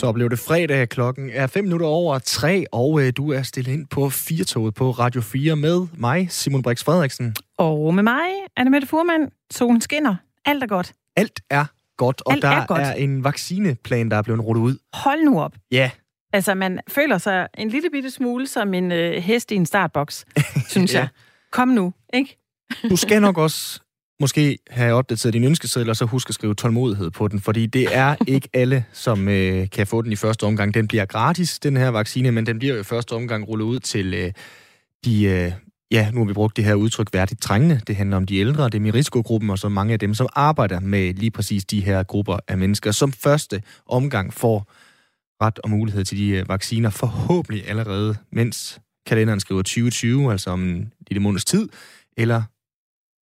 Så blev det fredag, klokken er 5 minutter over 3, og øh, du er stillet ind på Firtoget på Radio 4 med mig, Simon Brix Frederiksen. Og med mig, Anne Mette Furman. Solen skinner. Alt er godt. Alt er godt, og Alt der er godt. er en vaccineplan, der er blevet rullet ud. Hold nu op. Ja, Altså, man føler sig en lille bitte smule som en øh, hest i en startboks, synes Ja. jeg. Kom nu, ikke? du skal nok også måske have opdateret din ønskeseddel, og så husk at skrive tålmodighed på den, fordi det er ikke alle, som øh, kan få den i første omgang. Den bliver gratis, den her vaccine, men den bliver jo i første omgang rullet ud til øh, de... Øh, Ja, nu har vi brugt det her udtryk værdigt trængende. Det handler om de ældre, det er i risikogruppen, og så mange af dem, som arbejder med lige præcis de her grupper af mennesker, som første omgang får ret og mulighed til de øh, vacciner, forhåbentlig allerede, mens kalenderen skriver 2020, altså om en lille måneds tid, eller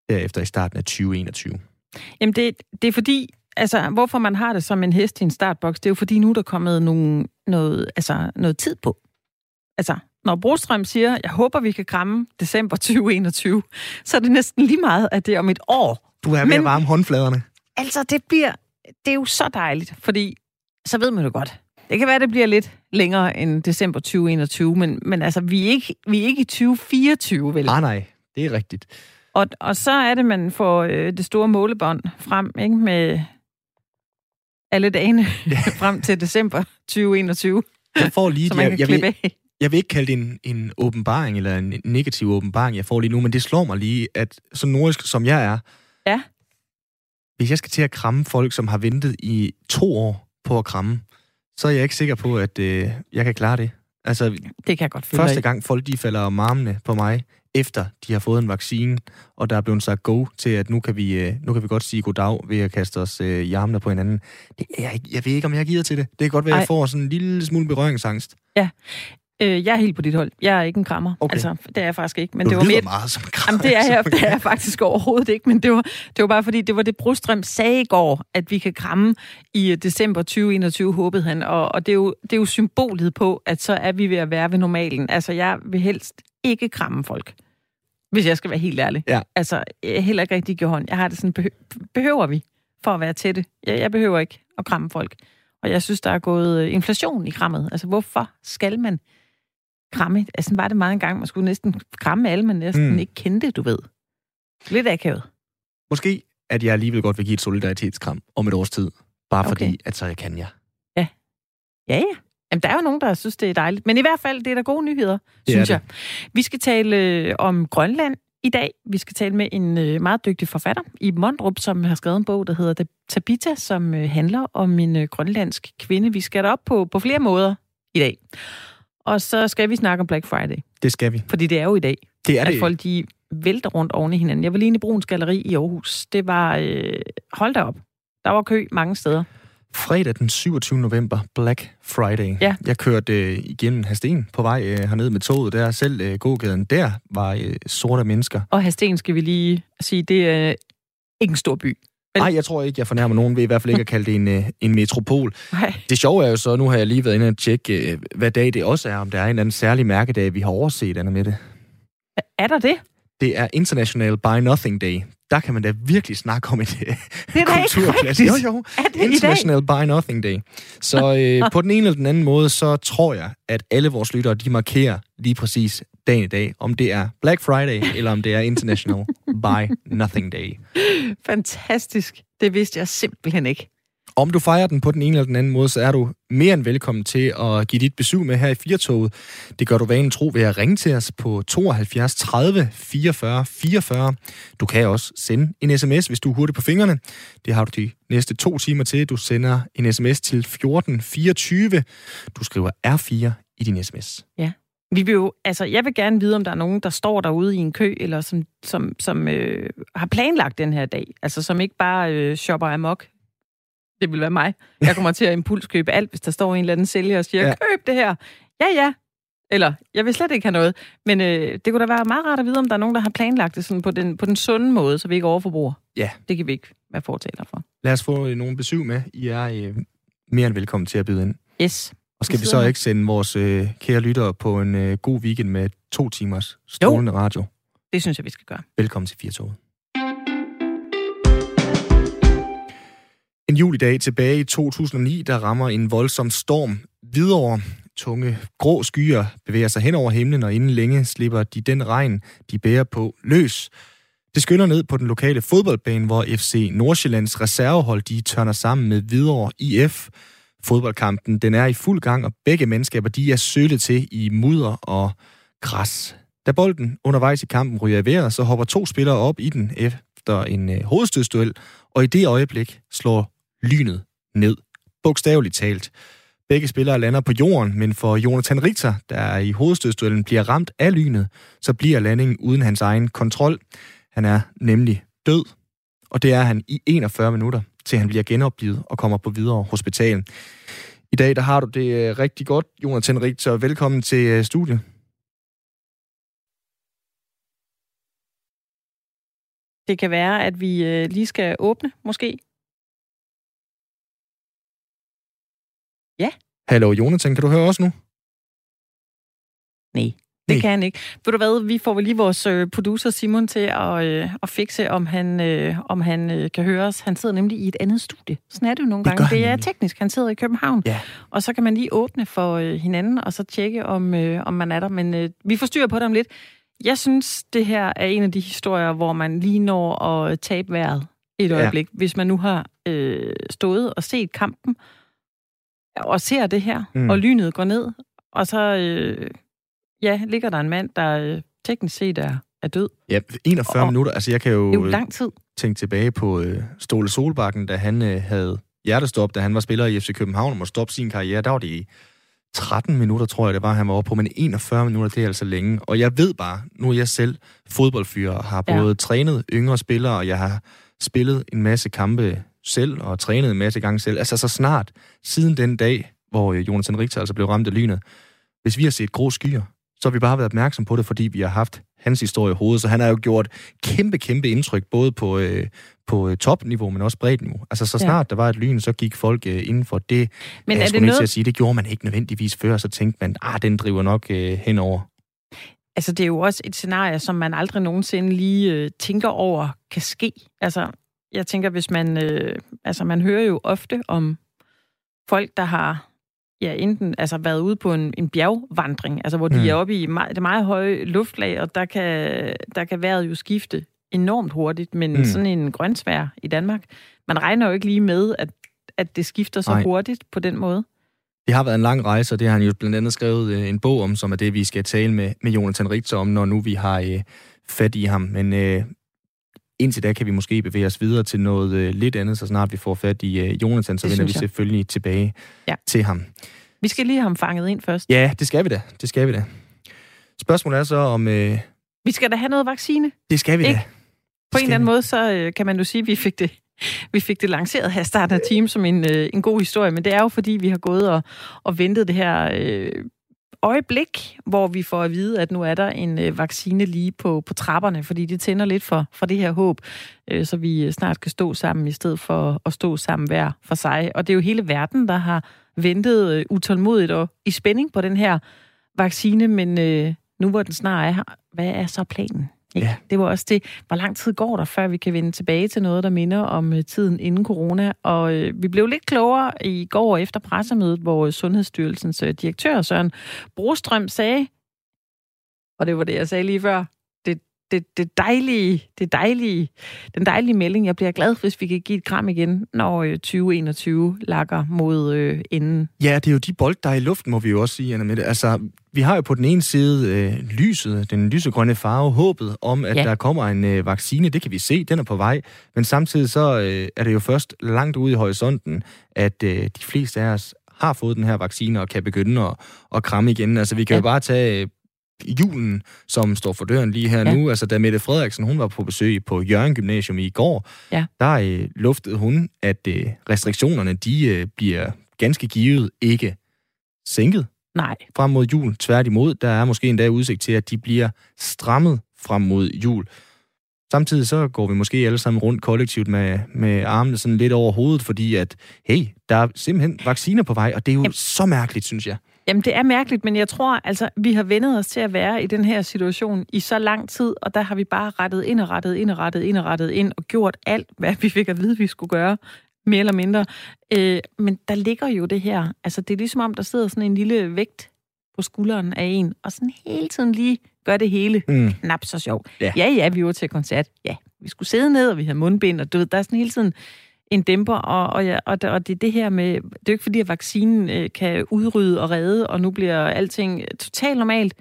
derefter i starten af 2021. Jamen, det, det er fordi, altså, hvorfor man har det som en hest i en startboks, det er jo fordi, nu er der kommet nogle, noget, altså, noget tid på. Altså, når Brostrøm siger, jeg håber, vi kan kramme december 2021, så er det næsten lige meget, at det er om et år. Du er ved Men- at varme håndfladerne. Altså, det bliver, det er jo så dejligt, fordi så ved man jo godt. Det kan være, det bliver lidt længere end december 2021, men, men altså, vi er, ikke, vi er ikke i 2024, vel? Nej, nej, det er rigtigt. Og, og så er det, man får øh, det store målebånd frem, ikke? Med alle dagene frem til december 2021, Jeg får lige, man jeg, jeg, vil, jeg vil ikke kalde det en, en åbenbaring, eller en negativ åbenbaring, jeg får lige nu, men det slår mig lige, at så nordisk som jeg er, Ja. hvis jeg skal til at kramme folk, som har ventet i to år på at kramme, så er jeg ikke sikker på, at øh, jeg kan klare det. Altså, Det kan jeg godt følge første gang folk de falder om armene på mig, efter de har fået en vaccine, og der er blevet sagt go til, at nu kan vi, øh, nu kan vi godt sige goddag ved at kaste os øh, i armene på hinanden. Det, jeg, jeg ved ikke, om jeg giver til det. Det kan godt være, at jeg får sådan en lille smule berøringsangst. Øh, jeg er helt på dit hold. Jeg er ikke en krammer. Okay. Altså, det er jeg faktisk ikke. Men du det var mere... meget som en Jamen, det er, jeg, det er jeg faktisk overhovedet ikke, men det var, det var bare fordi, det var det Brostrøm sagde i går, at vi kan kramme i øh, december 2021, håbede han. Og, og det, er jo, det er jo symbolet på, at så er vi ved at være ved normalen. Altså, jeg vil helst ikke kramme folk, hvis jeg skal være helt ærlig. Ja. Altså, jeg heller ikke rigtig give hånd. Jeg har det sådan, behø- behøver vi for at være tætte? Jeg, jeg behøver ikke at kramme folk. Og jeg synes, der er gået øh, inflation i krammet. Altså, hvorfor skal man kramme? Altså, var det meget engang, man skulle næsten kramme alle, man næsten Mm. ikke kendte, du ved. Lidt akavet. Måske, at jeg alligevel godt vil give et solidaritetskram om et års tid. Bare Okay. fordi, at så kan jeg. Ja, ja. Jamen, der er jo nogen, der synes, det er dejligt. Men i hvert fald, det er der gode nyheder, Det synes jeg. Vi skal tale øh, om Grønland i dag. Vi skal tale med en øh, meget dygtig forfatter i Mondrup, som har skrevet en bog, der hedder Tabita, som øh, handler om en grønlandsk kvinde. Vi skal derop på, på flere måder i dag. Og så skal vi snakke om Black Friday, Det skal vi. fordi det er jo i dag. Det er at det. folk de vælter rundt oven i hinanden. Jeg var lige inde i Bruns Galeri i Aarhus. Det var, øh, hold da op, der var kø mange steder. Fredag den 27. november, Black Friday. Ja. Jeg kørte øh, igennem Hasten på vej øh, herned med toget. Der selv øh, gågaden der var øh, sorte mennesker. Og Hasten skal vi lige sige, det er ikke en stor by. Nej, jeg tror ikke, jeg fornærmer nogen ved i hvert fald ikke at kalde det en, øh, en metropol. Nej. Det sjove er jo så, nu har jeg lige været inde og tjekke, øh, hvad dag det også er, om der er en eller anden særlig mærkedag, vi har overset, Anna Mette. Er der det? Det er International Buy Nothing Day. Der kan man da virkelig snakke om et øh, Det er kulturklasse. Jo, jo. Er? International Buy Nothing Day. Så øh, på den ene eller den anden måde, så tror jeg, at alle vores lyttere, de markerer lige præcis dagen i dag, om det er Black Friday, eller om det er International Buy Nothing Day. Fantastisk. Det vidste jeg simpelthen ikke. Om du fejrer den på den ene eller den anden måde, så er du mere end velkommen til at give dit besøg med her i Firtoget. Det gør du vanen tro ved at ringe til os på 72 30 44 44. Du kan også sende en sms, hvis du er hurtig på fingrene. Det har du de næste to timer til. Du sender en sms til 14 24. Du skriver R4 i din sms. Ja. Vi vil jo, altså, jeg vil gerne vide, om der er nogen, der står derude i en kø, eller som, som, som øh, har planlagt den her dag. Altså, som ikke bare øh, shopper amok. Det vil være mig. Jeg kommer til at impulskøbe alt, hvis der står en eller anden sælger og siger, Ja. køb det her. Ja, ja. Eller, jeg vil slet ikke have noget. Men øh, det kunne da være meget rart at vide, om der er nogen, der har planlagt det sådan på den, på den sunde måde, så vi ikke overforbruger. Ja. Det kan vi ikke være fortaler for. Lad os få øh, nogle besøg med. I er øh, mere end velkommen til at byde ind. Yes. Og skal Vi vi så ikke sende vores øh, kære lyttere på en øh, god weekend med to timers strålende radio? Det synes jeg, vi skal gøre. Velkommen til Firtoget. En julidag tilbage i 2009, der rammer en voldsom storm videre. Tunge grå skyer bevæger sig hen over himlen, og inden længe slipper de den regn, de bærer på, løs. Det skynder ned på den lokale fodboldbane, hvor FC Nordsjællands reservehold de tørner sammen med Hvidovre IF. Fodboldkampen den er i fuld gang, og begge mandskaber de er sølet til i mudder og græs. Da bolden undervejs i kampen ryger i vejret, så hopper to spillere op i den efter en øh, hovedstødsduel, og i det øjeblik slår lynet ned. Bogstaveligt talt. Begge spillere lander på jorden, men for Jonathan Richter, der i hovedstødstuellen bliver ramt af lynet, så bliver landingen uden hans egen kontrol. Han er nemlig død, og det er han i 41 minutter, til han bliver genoplevet og kommer på videre hospital. I dag der har du det øh, rigtig godt, Jonathan Richter. Velkommen til øh, studiet. Det kan være, at vi øh, lige skal åbne, måske. Ja. Hallo, Jonathan. Kan du høre os nu? Nej. Det Nej. kan han ikke. Ved du hvad, vi får vel lige vores øh, producer Simon til at, øh, at fikse, om han, øh, om han øh, kan høre os. Han sidder nemlig i et andet studie. Sådan er det jo nogle det gange. Det er nemlig. teknisk. Han sidder i København. Ja. Og så kan man lige åbne for øh, hinanden, og så tjekke, om, øh, om man er der. Men øh, vi får styr på det om lidt. Jeg synes, det her er en af de historier, hvor man lige når at tabe vejret et øjeblik. Ja. Hvis man nu har øh, stået og set kampen, og ser det her, mm. og lynet går ned, og så... Øh, ja, ligger der en mand, der øh, teknisk set er, er død. Ja, 41 og, minutter. Altså, jeg kan jo, jo lang tid. tænke tilbage på øh, Ståle Solbakken, da han øh, havde hjertestop, da han var spiller i FC København og måtte stoppe sin karriere. Der var det i 13 minutter, tror jeg, det var, han var oppe på, men 41 minutter, det er altså længe. Og jeg ved bare, nu er jeg selv fodboldfyr, og har både ja. trænet yngre spillere, og jeg har spillet en masse kampe selv, og trænet en masse gange selv. Altså så snart, siden den dag, hvor øh, Jonathan Richter altså blev ramt af lynet, hvis vi har set grå skyer, så har vi bare været opmærksom på det, fordi vi har haft hans historie i hovedet. Så han har jo gjort kæmpe, kæmpe indtryk, både på, øh, på øh, topniveau, men også bredt niveau. Altså, så snart ja. der var et lyn, så gik folk øh, inden for det. Men er, er det noget... til at sige, det gjorde man ikke nødvendigvis før, så tænkte man, ah, den driver nok øh, henover. Altså, det er jo også et scenarie, som man aldrig nogensinde lige øh, tænker over kan ske. Altså, jeg tænker, hvis man... Øh, altså, man hører jo ofte om folk, der har ja, enten altså været ude på en, en bjergvandring, altså hvor de mm. er oppe i meget, det meget høje luftlag, og der kan, der kan vejret jo skifte enormt hurtigt, men mm. sådan en grøntsvær i Danmark, man regner jo ikke lige med, at, at det skifter så Ej. hurtigt på den måde. Det har været en lang rejse, og det har han jo blandt andet skrevet øh, en bog om, som er det, vi skal tale med, med Jonathan Richter om, når nu vi har øh, fat i ham. Men øh, indtil da kan vi måske bevæge os videre til noget øh, lidt andet, så snart vi får fat i øh, Jonathan, så det vender vi selvfølgelig tilbage ja. til ham. Vi skal lige have ham fanget ind først. Ja, det skal vi da. Det skal vi da. Spørgsmålet er så om... Øh, vi skal da have noget vaccine. Det skal vi Ikke? da. På en eller anden måde, så øh, kan man jo sige, at vi fik det, vi fik det lanceret her starten af team som en, øh, en god historie, men det er jo fordi, vi har gået og, og ventet det her øh, øjeblik, hvor vi får at vide, at nu er der en øh, vaccine lige på, på trapperne, fordi det tænder lidt for, for det her håb, øh, så vi øh, snart kan stå sammen i stedet for at stå sammen hver for sig. Og det er jo hele verden, der har ventet utålmodigt og i spænding på den her vaccine, men nu hvor den snart er her, hvad er så planen? Ikke? Ja. Det var også det. Hvor lang tid går der, før vi kan vende tilbage til noget, der minder om øh, tiden inden corona? Og øh, vi blev lidt klogere i går efter pressemødet, hvor Sundhedsstyrelsens øh, direktør Søren Brostrøm sagde, og det var det, jeg sagde lige før, det, det dejlige, det dejlige, den dejlige melding. Jeg bliver glad, hvis vi kan give et kram igen, når 2021 øh, lakker mod øh, enden. Ja, det er jo de bold, der er i luften, må vi jo også sige, Anna Mette. Altså, vi har jo på den ene side øh, lyset, den lysegrønne farve, håbet om, at ja. der kommer en øh, vaccine. Det kan vi se, den er på vej. Men samtidig så øh, er det jo først langt ude i horisonten, at øh, de fleste af os har fået den her vaccine og kan begynde at, at kramme igen. Altså, vi kan ja. jo bare tage julen, som står for døren lige her ja. nu. Altså, da Mette Frederiksen, hun var på besøg på Jørgen Gymnasium i går, ja. der øh, luftede hun, at øh, restriktionerne, de øh, bliver ganske givet ikke sænket. Nej. Frem mod jul. Tværtimod, der er måske endda udsigt til, at de bliver strammet frem mod jul. Samtidig så går vi måske alle sammen rundt kollektivt med, med armene sådan lidt over hovedet, fordi at, hey, der er simpelthen vacciner på vej, og det er jo Jamen. så mærkeligt, synes jeg. Jamen, det er mærkeligt, men jeg tror, altså, vi har vendet os til at være i den her situation i så lang tid, og der har vi bare rettet ind og rettet ind og rettet ind og rettet ind og gjort alt, hvad vi fik at vide, vi skulle gøre. mere eller mindre. Øh, men der ligger jo det her. Altså, det er ligesom om, der sidder sådan en lille vægt på skulderen af en, og sådan hele tiden lige gør det hele mm. knap så sjovt. Ja. ja, ja, vi var til koncert. Ja, vi skulle sidde ned, og vi havde mundbind, og du ved, der er sådan hele tiden en dæmper, og, og, ja, og, det, og det er det her med, det er jo ikke fordi, at vaccinen øh, kan udrydde og redde, og nu bliver alting totalt normalt,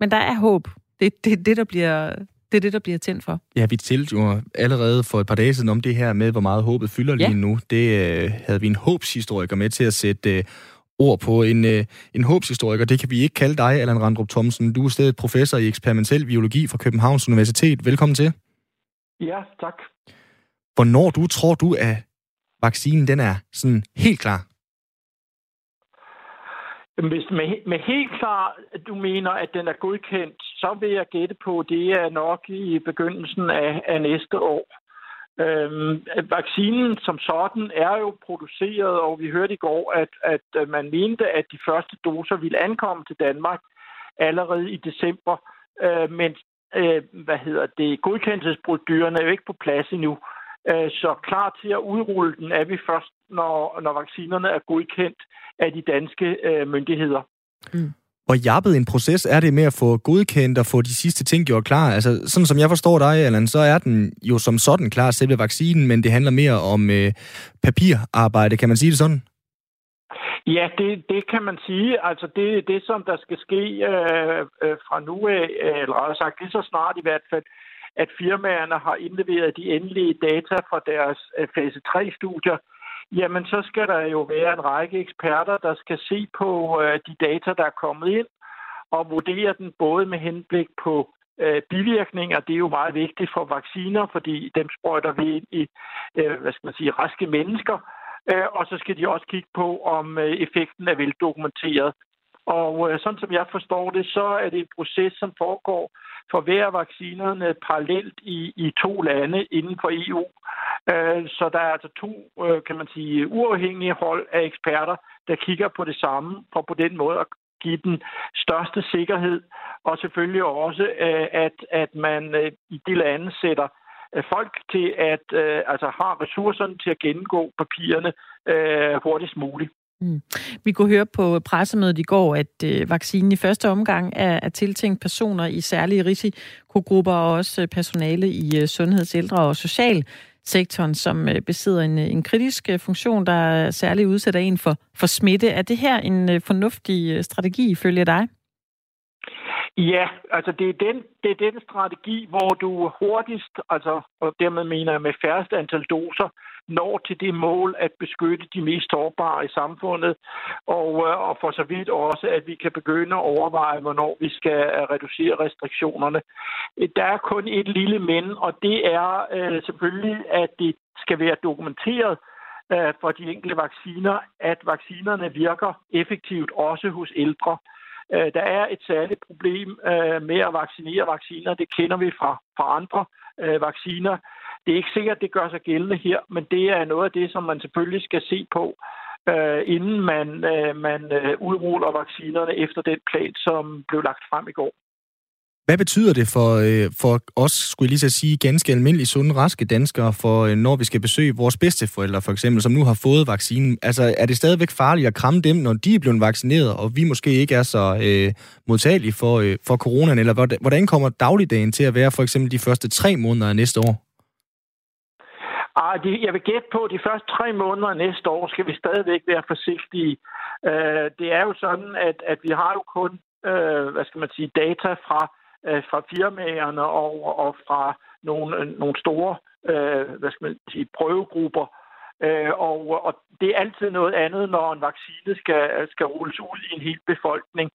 men der er håb. Det, det, det, der bliver, det er det, der bliver tændt for. Ja, vi talte jo allerede for et par dage siden om det her med, hvor meget håbet fylder ja. lige nu. Det øh, havde vi en håbshistoriker med til at sætte øh, ord på. En, øh, en håbshistoriker, det kan vi ikke kalde dig, Allan Randrup Thomsen. Du er stedet professor i eksperimentel biologi fra Københavns Universitet. Velkommen til. Ja, tak. Hvornår du tror du, at vaccinen den er sådan helt klar? Hvis med, med helt klar, du mener, at den er godkendt, så vil jeg gætte på, at det er nok i begyndelsen af, af næste år. Øhm, vaccinen som sådan er jo produceret, og vi hørte i går, at, at man mente, at de første doser ville ankomme til Danmark allerede i december. Øh, men øh, hvad hedder det, godkendelsesproceduren er jo ikke på plads endnu. Øh, så klar til at udrulle den er vi først, når, når vaccinerne er godkendt af de danske øh, myndigheder. Mm. Hvor jappet en proces er det med at få godkendt og få de sidste ting gjort klar? Altså, sådan som jeg forstår dig, Allan, så er den jo som sådan klar, selve vaccinen, men det handler mere om øh, papirarbejde. Kan man sige det sådan? Ja, det, det kan man sige. Altså det, det som der skal ske øh, øh, fra nu af, eller rettere sagt lige så snart i hvert fald, at firmaerne har indleveret de endelige data fra deres øh, fase 3-studier, jamen så skal der jo være en række eksperter, der skal se på øh, de data, der er kommet ind, og vurdere den både med henblik på øh, bivirkninger. Det er jo meget vigtigt for vacciner, fordi dem sprøjter vi ind i, øh, hvad skal man sige, raske mennesker. Øh, og så skal de også kigge på, om øh, effekten er veldokumenteret. Og øh, sådan som jeg forstår det, så er det en proces, som foregår for hver vaccinerne parallelt i, i to lande inden for EU. Øh, så der er altså to, øh, kan man sige, uafhængige hold af eksperter, der kigger på det samme, for på den måde at give den største sikkerhed, og selvfølgelig også, øh, at, at man i de lande sætter folk til at altså har ressourcerne til at gennemgå papirerne hurtigst muligt. Mm. Vi kunne høre på pressemødet i går, at øh, vaccinen i første omgang er, er tiltænkt personer i særlige risikogrupper og også øh, personale i øh, sundheds-, ældre- og socialsektoren, som øh, besidder en, en kritisk øh, funktion, der særligt udsætter en for, for smitte. Er det her en øh, fornuftig øh, strategi ifølge dig? Ja, altså det er, den, det er den strategi, hvor du hurtigst, altså og dermed mener jeg med færrest antal doser, når til det mål at beskytte de mest sårbare i samfundet, og, øh, og for så vidt også, at vi kan begynde at overveje, hvornår vi skal øh, reducere restriktionerne. Øh, der er kun et lille men, og det er øh, selvfølgelig, at det skal være dokumenteret, øh, for de enkelte vacciner, at vaccinerne virker effektivt også hos ældre. Der er et særligt problem med at vaccinere vacciner. Det kender vi fra, fra andre vacciner. Det er ikke sikkert, det gør sig gældende her, men det er noget af det, som man selvfølgelig skal se på, øh, inden man, øh, man øh, udruller vaccinerne efter den plan, som blev lagt frem i går. Hvad betyder det for, øh, for os, skulle jeg lige så sige, ganske almindelige, sunde, raske danskere, for øh, når vi skal besøge vores bedsteforældre, for eksempel, som nu har fået vaccinen? Altså, er det stadigvæk farligt at kramme dem, når de er blevet vaccineret, og vi måske ikke er så øh, modtagelige for, øh, for coronaen? Eller hvordan kommer dagligdagen til at være, for eksempel de første tre måneder af næste år? Ah, de, jeg vil gætte på, at de første tre måneder næste år skal vi stadigvæk være forsigtige. Uh, det er jo sådan, at, at vi har jo kun, uh, hvad skal man sige, data fra øh, fra firmaerne og, og fra nogle, øh, nogle store øh, hvad skal man sige, prøvegrupper. Øh, og, og det er altid noget andet, når en vaccine skal, skal rulles ud i en hel befolkning.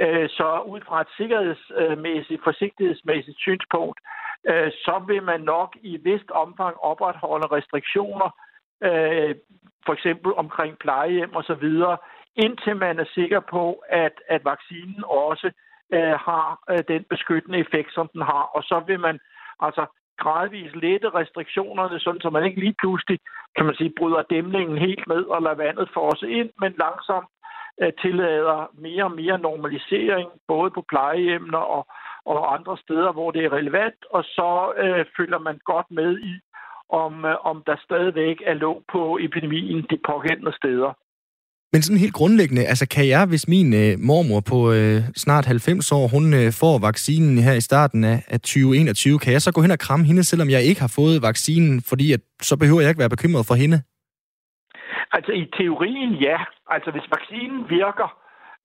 Øh, så ud fra et sikkerhedsmæssigt, forsigtighedsmæssigt synspunkt, øh, så vil man nok i vist omfang opretholde restriktioner, øh, for eksempel omkring plejehjem osv., indtil man er sikker på, at, at vaccinen også øh, har øh, den beskyttende effekt, som den har. Og så vil man altså gradvist lette restriktionerne, sådan så man ikke lige pludselig, kan man sige, bryder dæmningen helt ned og lader vandet forse ind, men langsomt øh, tillader mere og mere normalisering, både på plejehjemmene og, og andre steder, hvor det er relevant, og så øh, følger man godt med i, om, øh, om der stadigvæk er låg på epidemien de pågældende steder. Men sådan helt grundlæggende, altså kan jeg, hvis min øh, mormor på øh, snart 90 år, hun øh, får vaccinen her i starten af, af 2021, kan jeg så gå hen og kramme hende, selvom jeg ikke har fået vaccinen, fordi at, så behøver jeg ikke være bekymret for hende? Altså i teorien ja. Altså hvis vaccinen virker,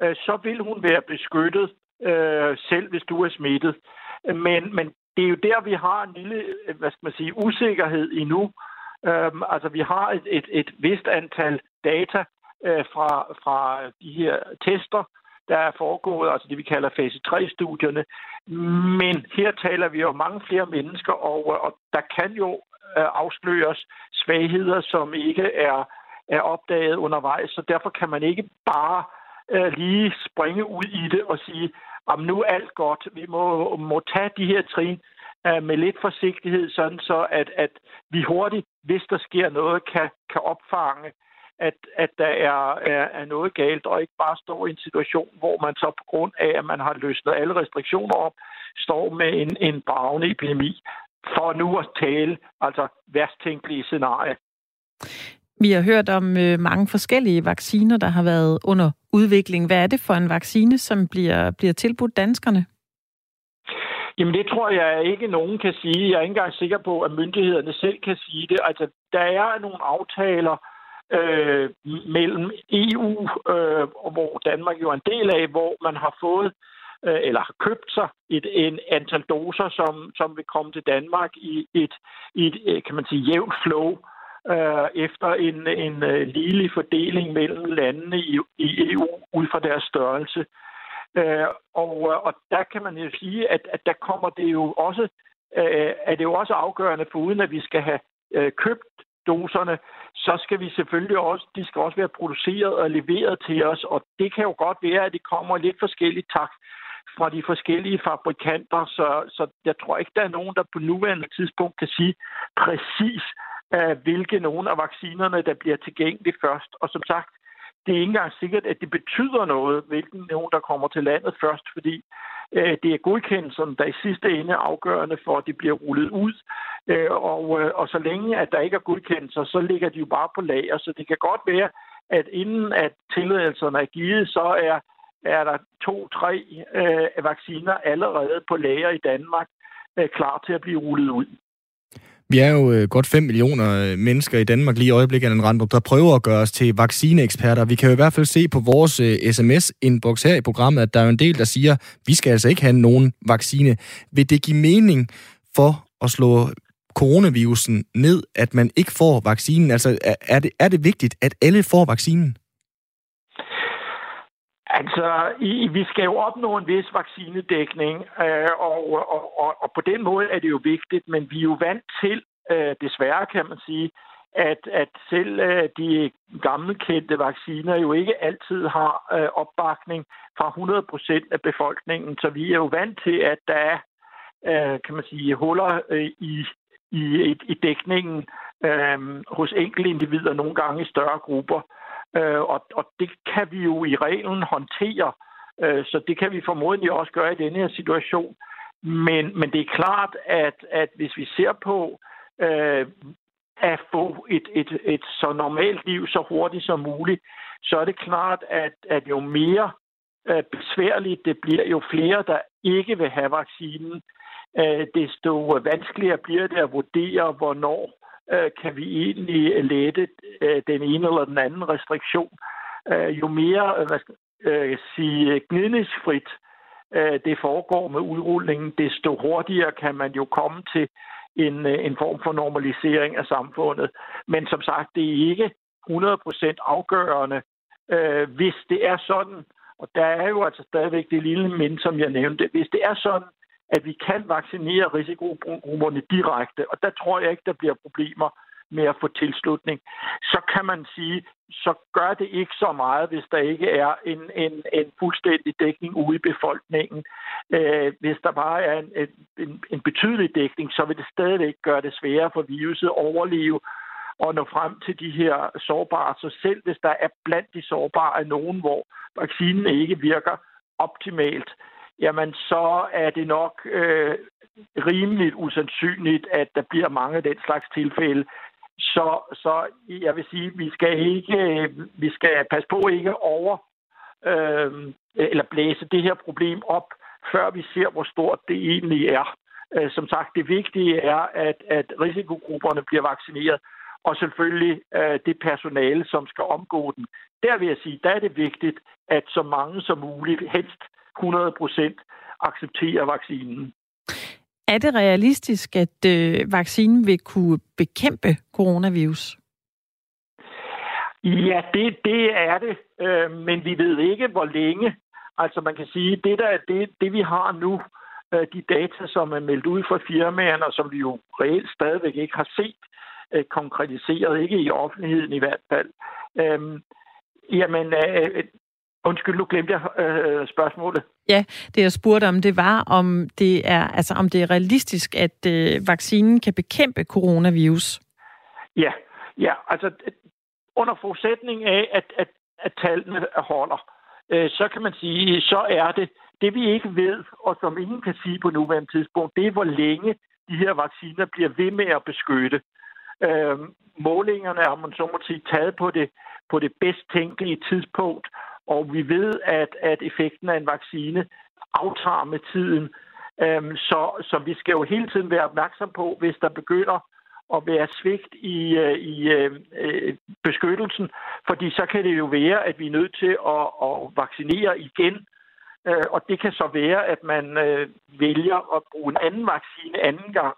øh, så vil hun være beskyttet, øh, selv hvis du er smittet. Men, men det er jo der, vi har en lille, øh, hvad skal man sige, usikkerhed endnu. Øhm, altså vi har et, et, et vist antal data, øh, fra, fra de her tester, der er foregået, altså det vi kalder fase 3-studierne. Men her taler vi om mange flere mennesker, og, øh, og der kan jo øh, afsløres svagheder, som ikke er, er opdaget undervejs, så derfor kan man ikke bare øh, lige springe ud i det og sige, om nu er alt godt, vi må, må tage de her trin øh, med lidt forsigtighed, sådan så at, at vi hurtigt, hvis der sker noget, kan, kan opfange at, at der er, er, er noget galt, og ikke bare står i en situation, hvor man så på grund af, at man har løsnet alle restriktioner op, står med en, en bravende epidemi, for nu at tale, altså værst tænkelige scenarie. Vi har hørt om øh, mange forskellige vacciner, der har været under udvikling. Hvad er det for en vaccine, som bliver, bliver tilbudt danskerne? Jamen det tror jeg ikke, nogen kan sige. Jeg er ikke engang sikker på, at myndighederne selv kan sige det. Altså, der er nogle aftaler, øh, mellem EU, øh, hvor Danmark jo er en del af, hvor man har fået øh, eller har købt sig et en antal doser, som, som vil komme til Danmark i et, i et øh, kan man sige, jævnt flow øh, efter en, en øh, ligelig fordeling mellem landene i, i EU ud fra deres størrelse. Øh, og, øh, og der kan man jo sige, at, at der kommer det jo også, øh, er det jo også afgørende for uden at vi skal have øh, købt doserne, så skal vi selvfølgelig også, de skal også være produceret og leveret til os, og det kan jo godt være, at det kommer lidt forskelligt tak fra de forskellige fabrikanter, så, så jeg tror ikke, der er nogen, der på nuværende tidspunkt kan sige præcis, hvilke nogle af vaccinerne, der bliver tilgængelige først. Og som sagt, det er ikke engang sikkert, at det betyder noget, hvilken nogen, der kommer til landet først, fordi øh, det er godkendelsen, der i sidste ende er afgørende for, at det bliver rullet ud. Øh, og, øh, og så længe, at der ikke er godkendelser, så ligger de jo bare på lager. Så det kan godt være, at inden at tilladelserne er givet, så er, er der to-tre øh, vacciner allerede på lager i Danmark øh, klar til at blive rullet ud. Vi er jo øh, godt 5 millioner øh, mennesker i Danmark lige i øjeblikket, Randrup, der prøver at gøre os til vaccineeksperter. Vi kan jo i hvert fald se på vores øh, sms-inbox her i programmet, at der er en del, der siger, vi skal altså ikke have nogen vaccine. Vil det give mening for at slå coronavirusen ned, at man ikke får vaccinen? Altså, er det, er det vigtigt, at alle får vaccinen? Altså, i, vi skal jo opnå en vis vaccinedækning, øh, og, og, og, og på den måde er det jo vigtigt, men vi er jo vant til, øh, desværre kan man sige, at, at selv øh, de gammelkendte vacciner jo ikke altid har øh, opbakning fra 100 procent af befolkningen. Så vi er jo vant til, at der er, øh, kan man sige, huller øh, i, i, i dækningen øh, hos enkelte individer, nogle gange i større grupper. Øh, og, og det kan vi jo i reglen håndtere, øh, så det kan vi formodentlig også gøre i denne her situation. Men, men det er klart, at, at hvis vi ser på øh, at få et, et, et så normalt liv så hurtigt som muligt, så er det klart, at, at jo mere øh, besværligt det bliver, jo flere, der ikke vil have vaccinen, øh, desto vanskeligere bliver det at vurdere, hvornår Øh, kan vi egentlig øh, lette øh, den ene eller den anden restriktion. Jo mere hvad skal, jeg sige, gnidningsfrit det foregår med udrulningen, desto hurtigere kan man jo komme til en, en form for normalisering af samfundet. Men som sagt, det er ikke 100% afgørende, øh, hvis det er sådan, og der er jo altså stadigvæk det lille mind, som jeg nævnte, hvis det er sådan, at vi kan vaccinere risikogrupperne direkte, og der tror jeg ikke, der bliver problemer med at få tilslutning, så kan man sige, så gør det ikke så meget, hvis der ikke er en, en, en fuldstændig dækning ude i befolkningen. Øh, hvis der bare er en, en, en betydelig dækning, så vil det stadigvæk gøre det sværere for viruset at overleve og nå frem til de her sårbare. Så selv hvis der er blandt de sårbare nogen, hvor vaccinen ikke virker optimalt, jamen så er det nok øh, rimeligt usandsynligt, at der bliver mange af den slags tilfælde. Så, så jeg vil sige, vi skal ikke, vi skal passe på ikke over øh, eller blæse det her problem op, før vi ser, hvor stort det egentlig er. Øh, som sagt, det vigtige er, at, at risikogrupperne bliver vaccineret, og selvfølgelig øh, det personale, som skal omgå den. Der vil jeg sige, der er det vigtigt, at så mange som muligt, helst 100 procent, accepterer vaccinen. Er det realistisk, at øh, vaccinen vil kunne bekæmpe coronavirus? Ja, det, det er det, øh, men vi ved ikke, hvor længe. Altså man kan sige, det der, det, det vi har nu, øh, de data, som er meldt ud fra firmaerne, og som vi jo reelt stadigvæk ikke har set øh, konkretiseret, ikke i offentligheden i hvert fald. Øh, jamen, øh, Undskyld, nu glemte jeg øh, spørgsmålet. Ja, det jeg spurgte om, det var, om det er, altså, om det er realistisk, at øh, vaccinen kan bekæmpe coronavirus. Ja, ja altså under forudsætning af, at, at, at tallene holder, øh, så kan man sige, så er det, det vi ikke ved, og som ingen kan sige på nuværende tidspunkt, det er, hvor længe de her vacciner bliver ved med at beskytte. Øh, målingerne har man så må sige taget på det, på det bedst tænkelige tidspunkt, og vi ved, at, at effekten af en vaccine aftager med tiden. Øhm, så, så vi skal jo hele tiden være opmærksom på, hvis der begynder at være svigt i, øh, i øh, øh, beskyttelsen, fordi så kan det jo være, at vi er nødt til at, at vaccinere igen. Øh, og det kan så være, at man øh, vælger at bruge en anden vaccine anden gang.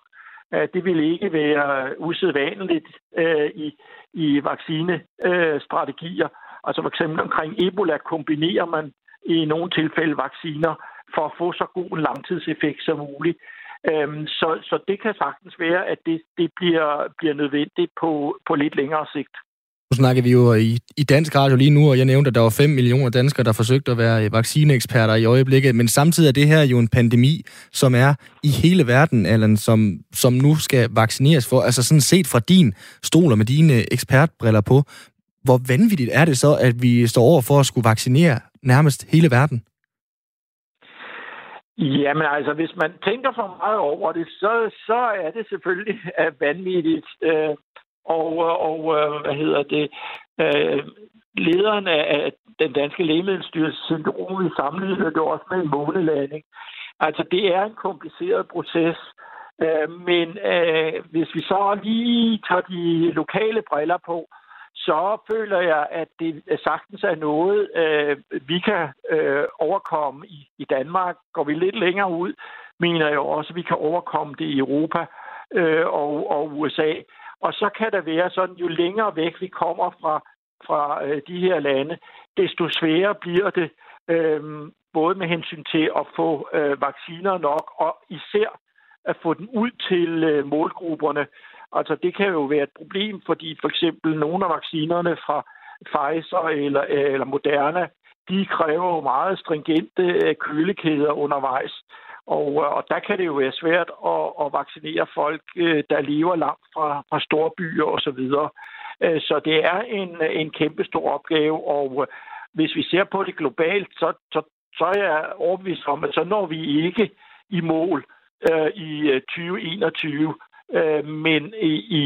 Øh, det vil ikke være usædvanligt øh, i, i vaccinestrategier. Øh, Altså for eksempel omkring Ebola kombinerer man i nogle tilfælde vacciner for at få så god en langtidseffekt som muligt. Øhm, så, så det kan sagtens være, at det, det bliver, bliver nødvendigt på, på lidt længere sigt. Nu snakker vi jo i, i dansk radio lige nu, og jeg nævnte, at der var 5 millioner danskere, der forsøgte at være vaccineeksperter i øjeblikket, men samtidig er det her jo en pandemi, som er i hele verden, Allan, som, som nu skal vaccineres for. Altså sådan set fra din stol og med dine ekspertbriller på, hvor vanvittigt er det så, at vi står over for at skulle vaccinere nærmest hele verden? Jamen altså, hvis man tænker for meget over det, så, så er det selvfølgelig vanvittigt. Øh, og, og øh, hvad hedder det? Øh, lederen af den danske lægemiddelstyrelse, syndrom, vi sammenlignede det også med en månelanding. Altså, det er en kompliceret proces. Øh, men øh, hvis vi så lige tager de lokale briller på, så føler jeg, at det sagtens er noget, øh, vi kan øh, overkomme i, i Danmark. Går vi lidt længere ud, mener jeg også, at vi kan overkomme det i Europa øh, og, og USA. Og så kan det være sådan, jo længere væk vi kommer fra, fra øh, de her lande, desto sværere bliver det, øh, både med hensyn til at få øh, vacciner nok, og især at få den ud til øh, målgrupperne. Altså, det kan jo være et problem, fordi for eksempel nogle af vaccinerne fra Pfizer eller, eller Moderna, de kræver jo meget stringente øh, kølekæder undervejs. Og, øh, og der kan det jo være svært at, at vaccinere folk, øh, der lever langt fra, fra store byer osv. Så, så det er en, en kæmpe stor opgave, og hvis vi ser på det globalt, så, så, så er jeg overbevist om, at så når vi ikke i mål øh, i 2021. Øh, men i, i,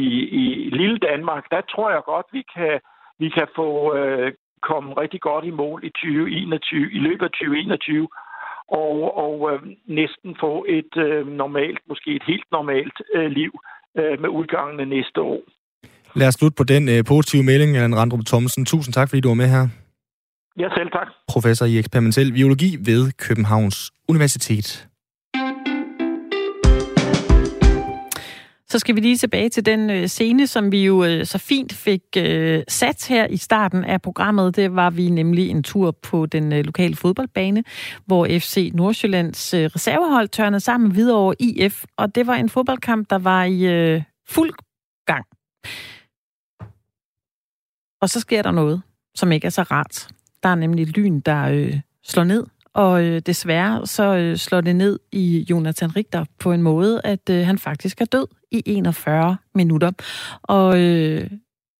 i, i lille Danmark, der tror jeg godt, vi kan, vi kan få øh, komme rigtig godt i mål i 2021, i løbet af 2021, og, og øh, næsten få et øh, normalt, måske et helt normalt øh, liv øh, med udgangen af næste år. Lad os slutte på den øh, positive melding, Jan Randrup Thomsen. Tusind tak, fordi du var med her. Ja, selv tak. Professor i eksperimentel biologi ved Københavns Universitet. Så skal vi lige tilbage til den øh, scene, som vi jo øh, så fint fik øh, sat her i starten af programmet. Det var vi nemlig en tur på den lokale fodboldbane, hvor FC Nordsjællands reservehold tørnede sammen videre over IF. Og det var en fodboldkamp, der var i fuld gang. Og så sker der noget, som ikke er så rart. Der er nemlig lyn, der øh, slår ned og øh, desværre så øh, slår det ned i Jonathan Richter på en måde, at øh, han faktisk er død i 41 minutter. Og øh,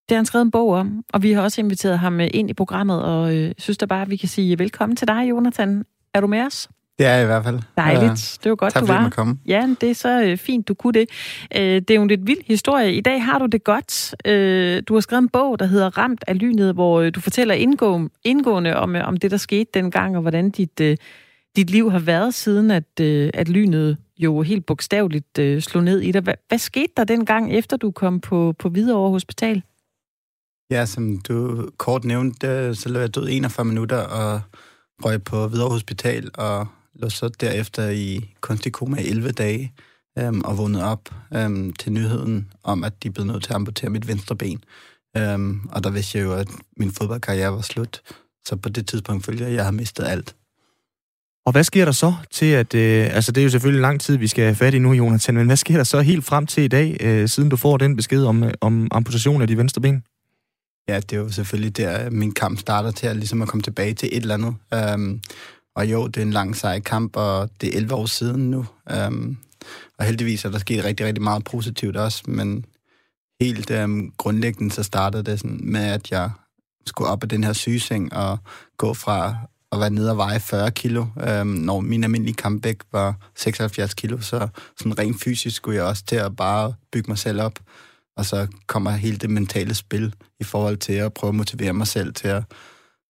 det har han skrevet en bog om, og vi har også inviteret ham øh, ind i programmet, og øh, synes da bare, at vi kan sige velkommen til dig, Jonathan. Er du med os? Det er i hvert fald. Dejligt. Det var godt, tak, du var. komme. Ja, det er så øh, fint, du kunne det. Øh, det er jo en lidt vild historie. I dag har du det godt. Øh, du har skrevet en bog, der hedder Ramt af lynet, hvor øh, du fortæller indgå, indgående om, øh, om det, der skete dengang, og hvordan dit, øh, dit liv har været siden, at, øh, at lynet jo helt bogstaveligt øh, slog ned i dig. Hvad, hvad skete der dengang, efter du kom på, på Hvidovre Hospital? Ja, som du kort nævnte, så lå jeg død 41 minutter og røg på Hvidovre Hospital og lå så derefter i kunstig koma i 11 dage øhm, og vågnede op øhm, til nyheden om, at de blev nødt til at amputere mit venstre ben. Øhm, og der vidste jeg jo, at min fodboldkarriere var slut. Så på det tidspunkt følte jeg, at jeg havde mistet alt. Og hvad sker der så til, at... Øh, altså, det er jo selvfølgelig lang tid, vi skal have fat i nu, Jonathan, men hvad sker der så helt frem til i dag, øh, siden du får den besked om, øh, om amputation af de venstre ben? Ja, det er jo selvfølgelig der, min kamp starter til at, ligesom at komme tilbage til et eller andet. Um, og jo, det er en lang sej kamp, og det er 11 år siden nu. Øhm, og heldigvis er der sket rigtig, rigtig meget positivt også, men helt øhm, grundlæggende så startede det sådan med, at jeg skulle op af den her sygeseng og gå fra at være nede og veje 40 kilo, øhm, når min almindelige comeback var 76 kilo, så sådan rent fysisk skulle jeg også til at bare bygge mig selv op. Og så kommer hele det mentale spil i forhold til at prøve at motivere mig selv til at,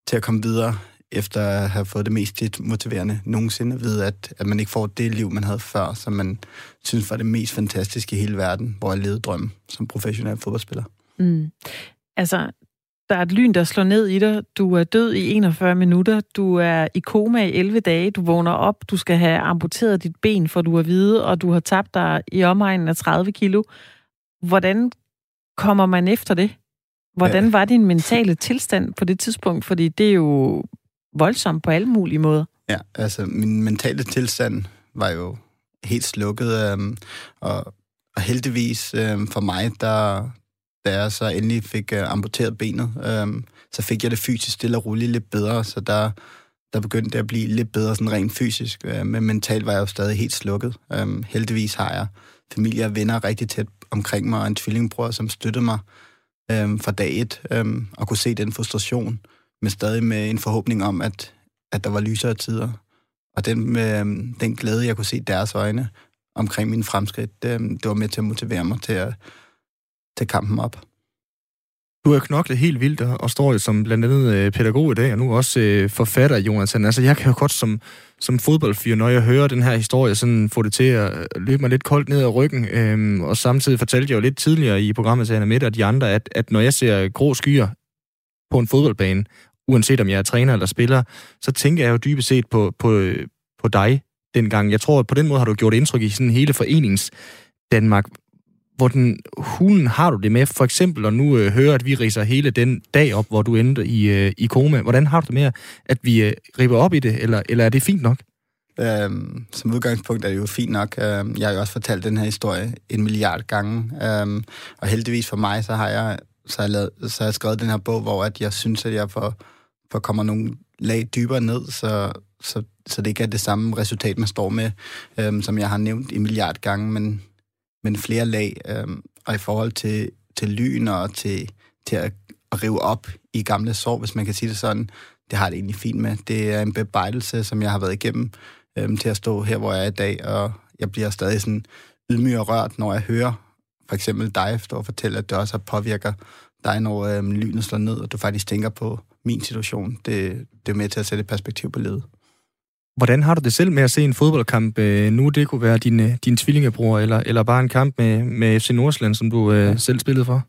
til at komme videre, efter at have fået det mest motiverende nogensinde at vide, at, at man ikke får det liv, man havde før, som man synes var det mest fantastiske i hele verden, hvor jeg levede drøm som professionel fodboldspiller. Mm. Altså, der er et lyn, der slår ned i dig. Du er død i 41 minutter. Du er i koma i 11 dage. Du vågner op. Du skal have amputeret dit ben, for du er hvide, og du har tabt dig i omegnen af 30 kilo. Hvordan kommer man efter det? Hvordan var din mentale tilstand på det tidspunkt? Fordi det er jo voldsomt på alle mulige måder. Ja, altså min mentale tilstand var jo helt slukket, øhm, og, og heldigvis øhm, for mig, der, da jeg så endelig fik øh, amputeret benet, øhm, så fik jeg det fysisk stille og roligt lidt bedre, så der, der begyndte det at blive lidt bedre sådan rent fysisk, øh, men mentalt var jeg jo stadig helt slukket. Øhm, heldigvis har jeg familie og venner rigtig tæt omkring mig, og en tvillingbror, som støttede mig øhm, fra dag et, øhm, og kunne se den frustration, men stadig med en forhåbning om, at, at der var lysere tider. Og den, øh, den glæde, jeg kunne se i deres øjne omkring min fremskridt, det, det var med til at motivere mig til at tage kampen op. Du har knoklet helt vildt og står jo som blandt andet øh, pædagog i dag, og nu også øh, forfatter, Jonathan. Altså, jeg kan jo godt som, som fodboldfyr, når jeg hører den her historie, sådan få det til at løbe mig lidt koldt ned ad ryggen. Øhm, og samtidig fortalte jeg jo lidt tidligere i programmet til Anna Mette og de andre, at, at når jeg ser grå skyer på en fodboldbane, uanset om jeg er træner eller spiller, så tænker jeg jo dybest set på, på, øh, på dig dengang. Jeg tror, at på den måde har du gjort indtryk i sådan hele foreningens Danmark hvordan hulen har du det med, for eksempel, og nu øh, hører, at vi riser hele den dag op, hvor du endte i, øh, i koma. Hvordan har du det med, at vi øh, riber op i det, eller, eller er det fint nok? Øhm, som udgangspunkt er det jo fint nok. Øhm, jeg har jo også fortalt den her historie en milliard gange, øhm, og heldigvis for mig, så har jeg, så har jeg, lavet, så har jeg skrevet den her bog, hvor at jeg synes, at jeg får, for kommer nogle lag dybere ned, så, så, så det ikke er det samme resultat, man står med, øhm, som jeg har nævnt en milliard gange, men men flere lag, Øhm, og i forhold til, til lyn og til, til at, at rive op i gamle sår, hvis man kan sige det sådan, det har det egentlig fint med. Det er en bebejdelse, som jeg har været igennem øhm, til at stå her, hvor jeg er i dag, og jeg bliver stadig sådan ydmyg og rørt, når jeg hører for eksempel dig stå og fortælle, at det også påvirker dig, når øhm, lynet slår ned, og du faktisk tænker på min situation. Det, det er med til at sætte et perspektiv på livet. Hvordan har du det selv med at se en fodboldkamp øh, nu? Det kunne være din, øh, din tvillingebror, eller, eller bare en kamp med, med FC Nordsjælland, som du øh, ja. selv spillede for?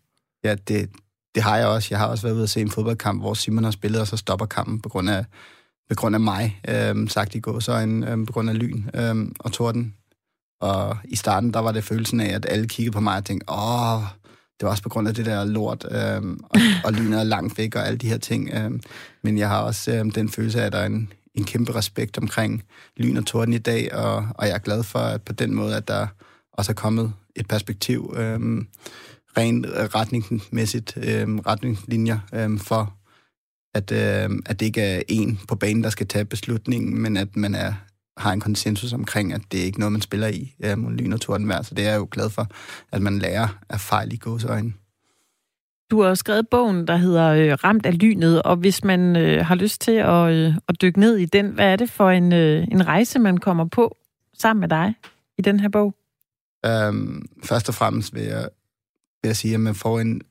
Ja, det, det har jeg også. Jeg har også været ude at se en fodboldkamp, hvor Simon har spillet, og så stopper kampen på grund af, på grund af mig, øh, sagt i går, så en, øh, på grund af lyn øh, og torden. Og i starten, der var det følelsen af, at alle kiggede på mig og tænkte, åh, det var også på grund af det der lort, øh, og, og lynet er langt væk og alle de her ting. Øh, men jeg har også øh, den følelse af, at der er en, en kæmpe respekt omkring lyn og torden i dag, og, og jeg er glad for, at på den måde, at der også er kommet et perspektiv, øh, rent retningsmæssigt øh, retningslinjer øh, for, at, øh, at det ikke er en på banen, der skal tage beslutningen, men at man er, har en konsensus omkring, at det er ikke noget, man spiller i øhm, lyn og vejr. Så det er jeg jo glad for, at man lærer af fejl i gåsøjne. Du har skrevet bogen, der hedder øh, Ramt af lynet, og hvis man øh, har lyst til at, øh, at dykke ned i den, hvad er det for en, øh, en rejse, man kommer på sammen med dig i den her bog? Øhm, først og fremmest vil jeg, vil jeg sige, at man får en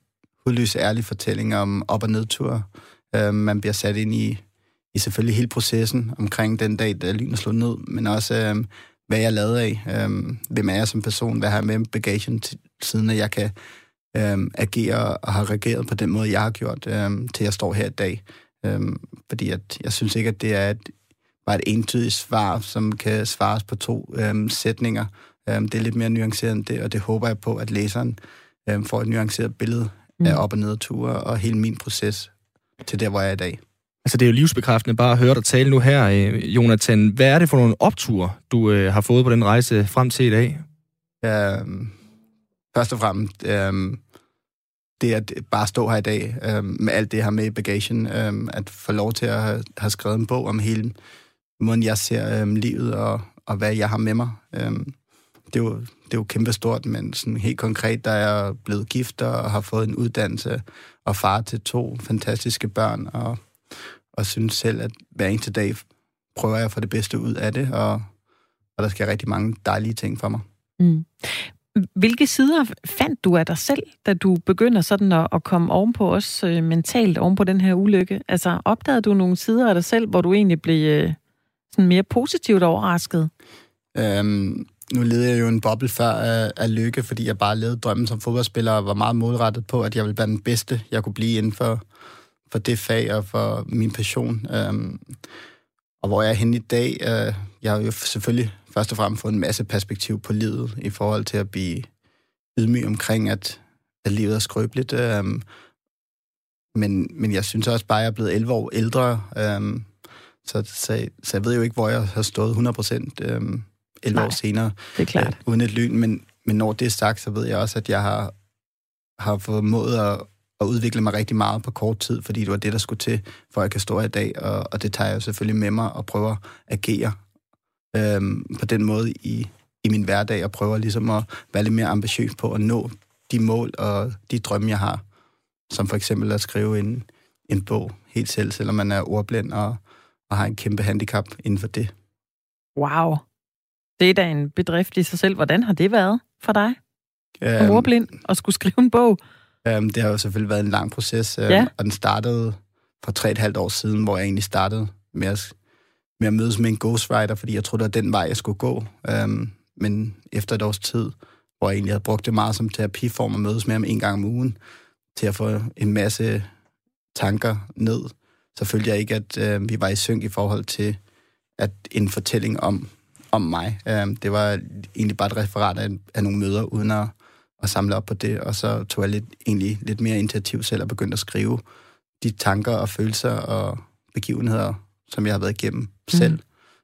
hudløs ærlig fortælling om op- og nedtur. Øhm, man bliver sat ind i, i selvfølgelig hele processen omkring den dag, da lynet slog ned, men også øhm, hvad jeg lavede af. Øhm, hvem er jeg som person? Hvad har jeg med bagagen til, siden at jeg kan øhm, agere og har reageret på den måde, jeg har gjort, øhm, til jeg står her i dag. Øhm, fordi at jeg synes ikke, at det er et, bare et entydigt svar, som kan svares på to øhm, sætninger. Øhm, det er lidt mere nuanceret end det, og det håber jeg på, at læseren øhm, får et nuanceret billede mm. af op- og nedture og hele min proces til der, hvor jeg er i dag. Altså, det er jo livsbekræftende bare at høre dig tale nu her, øh, Jonathan. Hvad er det for nogle opture, du øh, har fået på den rejse frem til i dag? Øhm, først og fremmest, øhm, det at bare stå her i dag øhm, med alt det her med i bagagen, øhm, at få lov til at have, have skrevet en bog om hele måden, jeg ser øhm, livet og, og hvad jeg har med mig. Øhm, det, er jo, det er jo kæmpestort, men sådan helt konkret, der er jeg blevet gift og har fået en uddannelse og far til to fantastiske børn, og, og synes selv, at hver eneste dag prøver jeg at få det bedste ud af det, og, og der sker rigtig mange dejlige ting for mig. Mm. Hvilke sider fandt du af dig selv, da du begynder sådan at, at komme ovenpå os øh, mentalt ovenpå den her ulykke? Altså opdagede du nogle sider af dig selv, hvor du egentlig blev øh, sådan mere positivt overrasket? Øhm, nu levede jeg jo en boble før af, af lykke, fordi jeg bare levede drømmen som fodboldspiller og var meget målrettet på, at jeg ville være den bedste, jeg kunne blive inden for, for det fag og for min passion. Øhm, og hvor jeg er henne i dag, øh, jeg har jo selvfølgelig først og fremmest fået en masse perspektiv på livet i forhold til at blive ydmyg omkring, at, at livet er skrøbeligt. Øhm, men, men jeg synes også bare, at jeg er blevet 11 år ældre, øhm, så, så, så jeg ved jo ikke, hvor jeg har stået 100 procent øhm, 11 Nej, år senere. det er klart. Øh, uden et lyn, men, men når det er sagt, så ved jeg også, at jeg har, har formået at, at udvikle mig rigtig meget på kort tid, fordi det var det, der skulle til, for at jeg kan stå i dag, og, og det tager jeg selvfølgelig med mig og prøver at agere øhm, på den måde i, i min hverdag, og prøver ligesom at være lidt mere ambitiøs på at nå de mål og de drømme, jeg har. Som for eksempel at skrive en, en bog helt selv, selvom man er ordblind og, og har en kæmpe handicap inden for det. Wow. Det er da en bedrift i sig selv. Hvordan har det været for dig? Som øhm, ordblind og skulle skrive en bog? Øhm, det har jo selvfølgelig været en lang proces, øhm, Ja. og den startede for tre et halvt år siden, hvor jeg egentlig startede med at, med at mødes med en ghostwriter, fordi jeg troede, det var den vej, jeg skulle gå. Øhm, men efter et års tid, hvor jeg egentlig havde brugt det meget som terapiform at mødes med ham en gang om ugen, til at få en masse tanker ned, så følte jeg ikke, at øh, vi var i synk i forhold til at en fortælling om, om mig. Øh, det var egentlig bare et referat af, af nogle møder, uden at, at samle op på det, og så tog jeg lidt, egentlig lidt mere initiativ selv og begyndte at skrive de tanker og følelser og begivenheder, som jeg har været igennem mm. selv.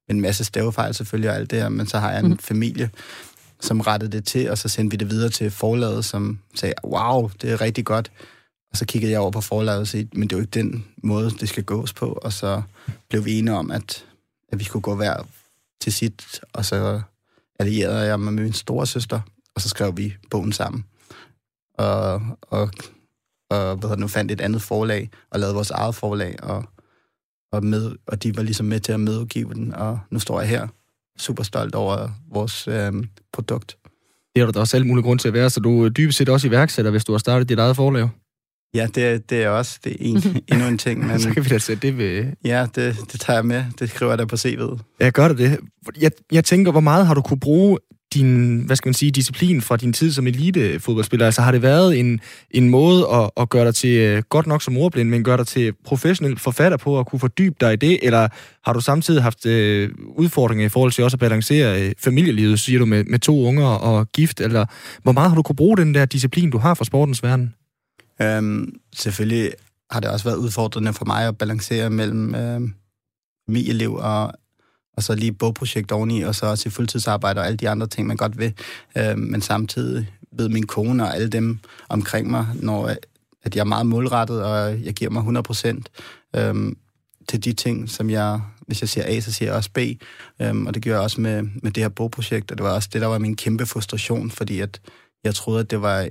Med en masse stavefejl selvfølgelig og alt det her, men så har jeg en mm. familie, som rettede det til, og så sendte vi det videre til forlaget, som sagde, wow, det er rigtig godt. Og så kiggede jeg over på forlaget og sagde, men det er jo ikke den måde, det skal gås på. Og så blev vi enige om, at, at vi skulle gå hver til sit, og så allierede jeg mig med min store søster, og så skrev vi bogen sammen. Og, og, og hvad nu, fandt et andet forlag, og lavede vores eget forlag, og, og, med, og de var ligesom med til at medudgive den, og nu står jeg her, super stolt over vores øh, produkt. Det er der da også alle mulige grund til at være, så du er dybest set også iværksætter, hvis du har startet dit eget forlag. Ja, det, er- det er også det er en, endnu en ting, men Så kan vi da sætte det ved... ja, det, det tager jeg med. Det skriver jeg da på CV'et. Ja, gør det det. Jeg, jeg tænker, hvor meget har du kunne bruge din, hvad skal man sige, disciplin fra din tid som elitefodboldspiller? Altså har det været en, en måde at, at gøre dig til, øh, godt nok som ordblind, men gøre dig til professionel forfatter på at kunne fordybe dig i det? Eller har du samtidig haft øh, udfordringer i forhold til også at balancere øh, familielivet, siger du, med, med to unger og gift? Eller hvor meget har du kunne bruge den der disciplin, du har fra sportens verden? Øhm, selvfølgelig har det også været udfordrende for mig at balancere mellem øh, familieliv og, og så lige bogprojekt oveni, og så også i fuldtidsarbejde og alle de andre ting, man godt vil. Øh, men samtidig ved min kone og alle dem omkring mig, når at jeg er meget målrettet, og jeg giver mig 100 procent øh, til de ting, som jeg, hvis jeg siger A, så siger jeg også B. Øh, og det gør jeg også med, med det her bogprojekt, og det var også det, der var min kæmpe frustration, fordi at jeg troede, at det var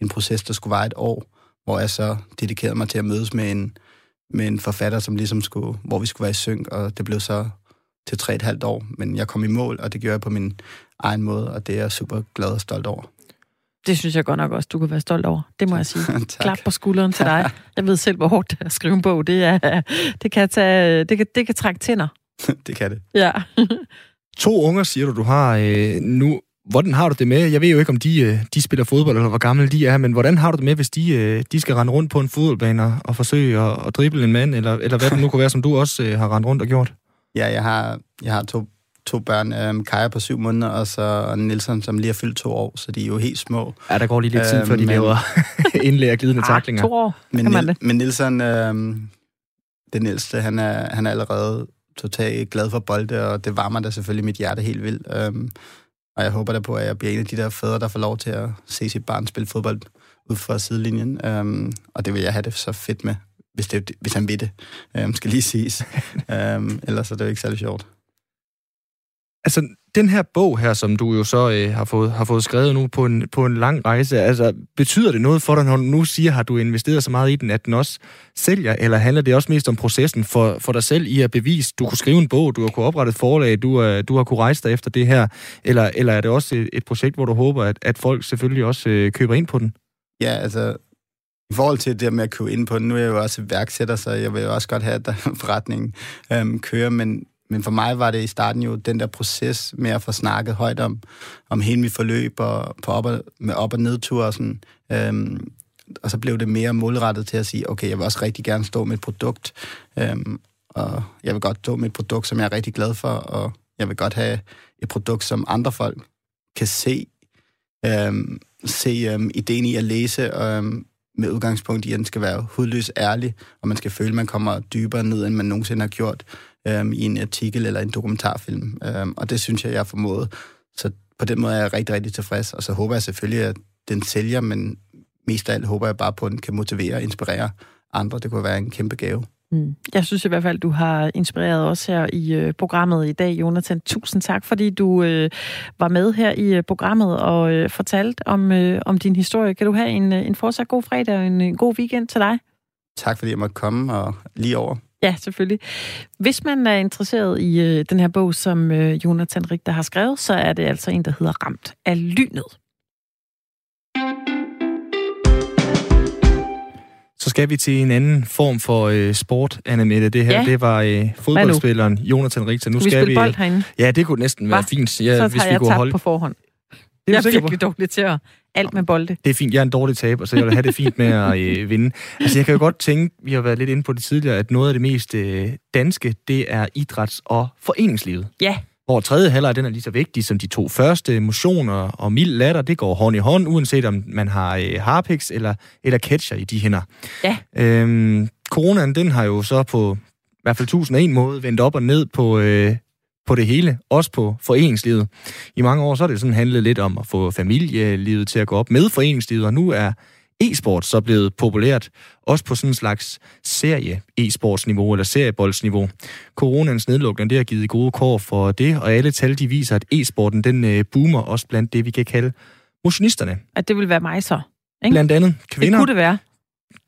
en proces, der skulle vare et år, hvor jeg så dedikerede mig til at mødes med en, med en forfatter, som ligesom skulle, hvor vi skulle være i synk, og det blev så til tre et halvt år. Men jeg kom i mål, og det gjorde jeg på min egen måde, og det er jeg super glad og stolt over. Det synes jeg godt nok også, du kan være stolt over. Det må jeg sige. Klap på skulderen til dig. Jeg ved selv, hvor hårdt det er at skrive en bog. Det, er, det, kan, tage, det, kan, det kan trække tænder. det kan det. Ja. To unger, siger du, du har øh, nu. Hvordan har du det med? Jeg ved jo ikke, om de, øh, de spiller fodbold, eller hvor gamle de er, men hvordan har du det med, hvis de, øh, de skal rende rundt på en fodboldbane og, og forsøge at, at drible en mand, eller, eller hvad det nu kunne være, som du også øh, har rendt rundt og gjort? Ja, jeg har, jeg har to, to børn. Øhm, Kaja på syv måneder, og så Nielsen, som lige har fyldt to år, så de er jo helt små. Ja, der går lige lidt tid, Øh, før de men- laver indlæg glidende taklinger. Ah, to år. Men, Kan man det? men Nielsen, øhm, den ældste, han er, han er allerede totalt glad for bolde, og det varmer da selvfølgelig mit hjerte helt vildt. Øhm, og jeg håber da på, at jeg bliver en af de der fædre, der får lov til at se sit barn spille fodbold ud fra sidelinjen. Øhm, og det vil jeg have det så fedt med, hvis, det, hvis han vil det, øhm, skal lige siges. øhm, ellers er det jo ikke særlig sjovt. Altså, den her bog her, som du jo så øh, har, fået, har fået skrevet nu på en, på en lang rejse, altså, betyder det noget for dig, når du nu siger, har du investeret så meget i den, at den også sælger, eller handler det også mest om processen for, for dig selv i at bevise, du kunne skrive en bog, du har kunne oprette et forlag, du, øh, du har kunne rejse dig efter det her, eller, eller er det også et, et projekt, hvor du håber, at, at folk selvfølgelig også øh, køber ind på den? Ja, altså, i forhold til det med at købe ind på den, nu er jeg jo også iværksætter, så jeg vil jo også godt have, at der forretningen øhm, kører, men, men for mig var det i starten jo den der proces med at få snakket højt om, om hele mit forløb og på op og, med op- og nedtur og sådan. Øhm, og så blev det mere målrettet til at sige, okay, jeg vil også rigtig gerne stå med et produkt, øhm, og jeg vil godt stå med et produkt, som jeg er rigtig glad for, og jeg vil godt have et produkt, som andre folk kan se, øhm, se øhm, ideen i at læse, øhm, med udgangspunkt i, at den skal være hudløs ærlig, og man skal føle, at man kommer dybere ned, end man nogensinde har gjort øhm, i en artikel eller en dokumentarfilm. Øhm, og det synes jeg, jeg har formået. Så på den måde er jeg rigtig, rigtig tilfreds, og så håber jeg selvfølgelig, at den sælger, men mest af alt håber jeg bare på, at den kan motivere og inspirere andre. Det kunne være en kæmpe gave. Mm. Jeg synes i hvert fald, du har inspireret os her i øh, programmet i dag, Jonathan. Tusind tak, fordi du øh, var med her i øh, programmet og øh, fortalte om, øh, om din historie. Kan du have en, øh, en fortsat god fredag og en, en god weekend til dig? Tak fordi jeg måtte komme, og lige over. Ja, selvfølgelig. Hvis man er interesseret i øh, den her bog, som øh, Jonathan Richter har skrevet, så er det altså en, der hedder Ramt af lynet. Så skal vi til en anden form for øh, sport, Anna Mette. Det her, Ja. det var øh, fodboldspilleren Jonathan Richter. Nu vi skal spille bold herinde? Ja, det kunne næsten være Hva? fint, ja, så hvis vi jeg kunne holde... på forhånd. Det Jeg er er du sikker på? virkelig dårlig til at alt med bolde. Det er fint. Jeg er en dårlig taber, så jeg vil have det fint med at øh, vinde. Altså, jeg kan jo godt tænke, vi har været lidt inde på det tidligere, at noget af det mest øh, danske, det er idræts- og foreningslivet. Ja, Hvor tredje halvleg, den er lige så vigtig som de to første. Motion og, mild latter, det går hånd i hånd, uanset om man har øh, harpix eller, eller catcher i de hænder. Ja. Øhm, coronaen, den har jo så på i hvert fald 1001 måde vendt op og ned på, øh, på det hele, også på foreningslivet. I mange år så er det sådan handlet lidt om at få familielivet til at gå op med foreningslivet, og nu er e-sport så blevet populært, også på sådan en slags serie-e-sportsniveau eller serieboldsniveau. Coronans nedlukning, det har givet gode kår for det, og alle tal de viser, at e-sporten den øh, boomer også blandt det, vi kan kalde motionisterne. at det vil være mig så. Ikke? Blandt andet Det kvinder. kunne det være.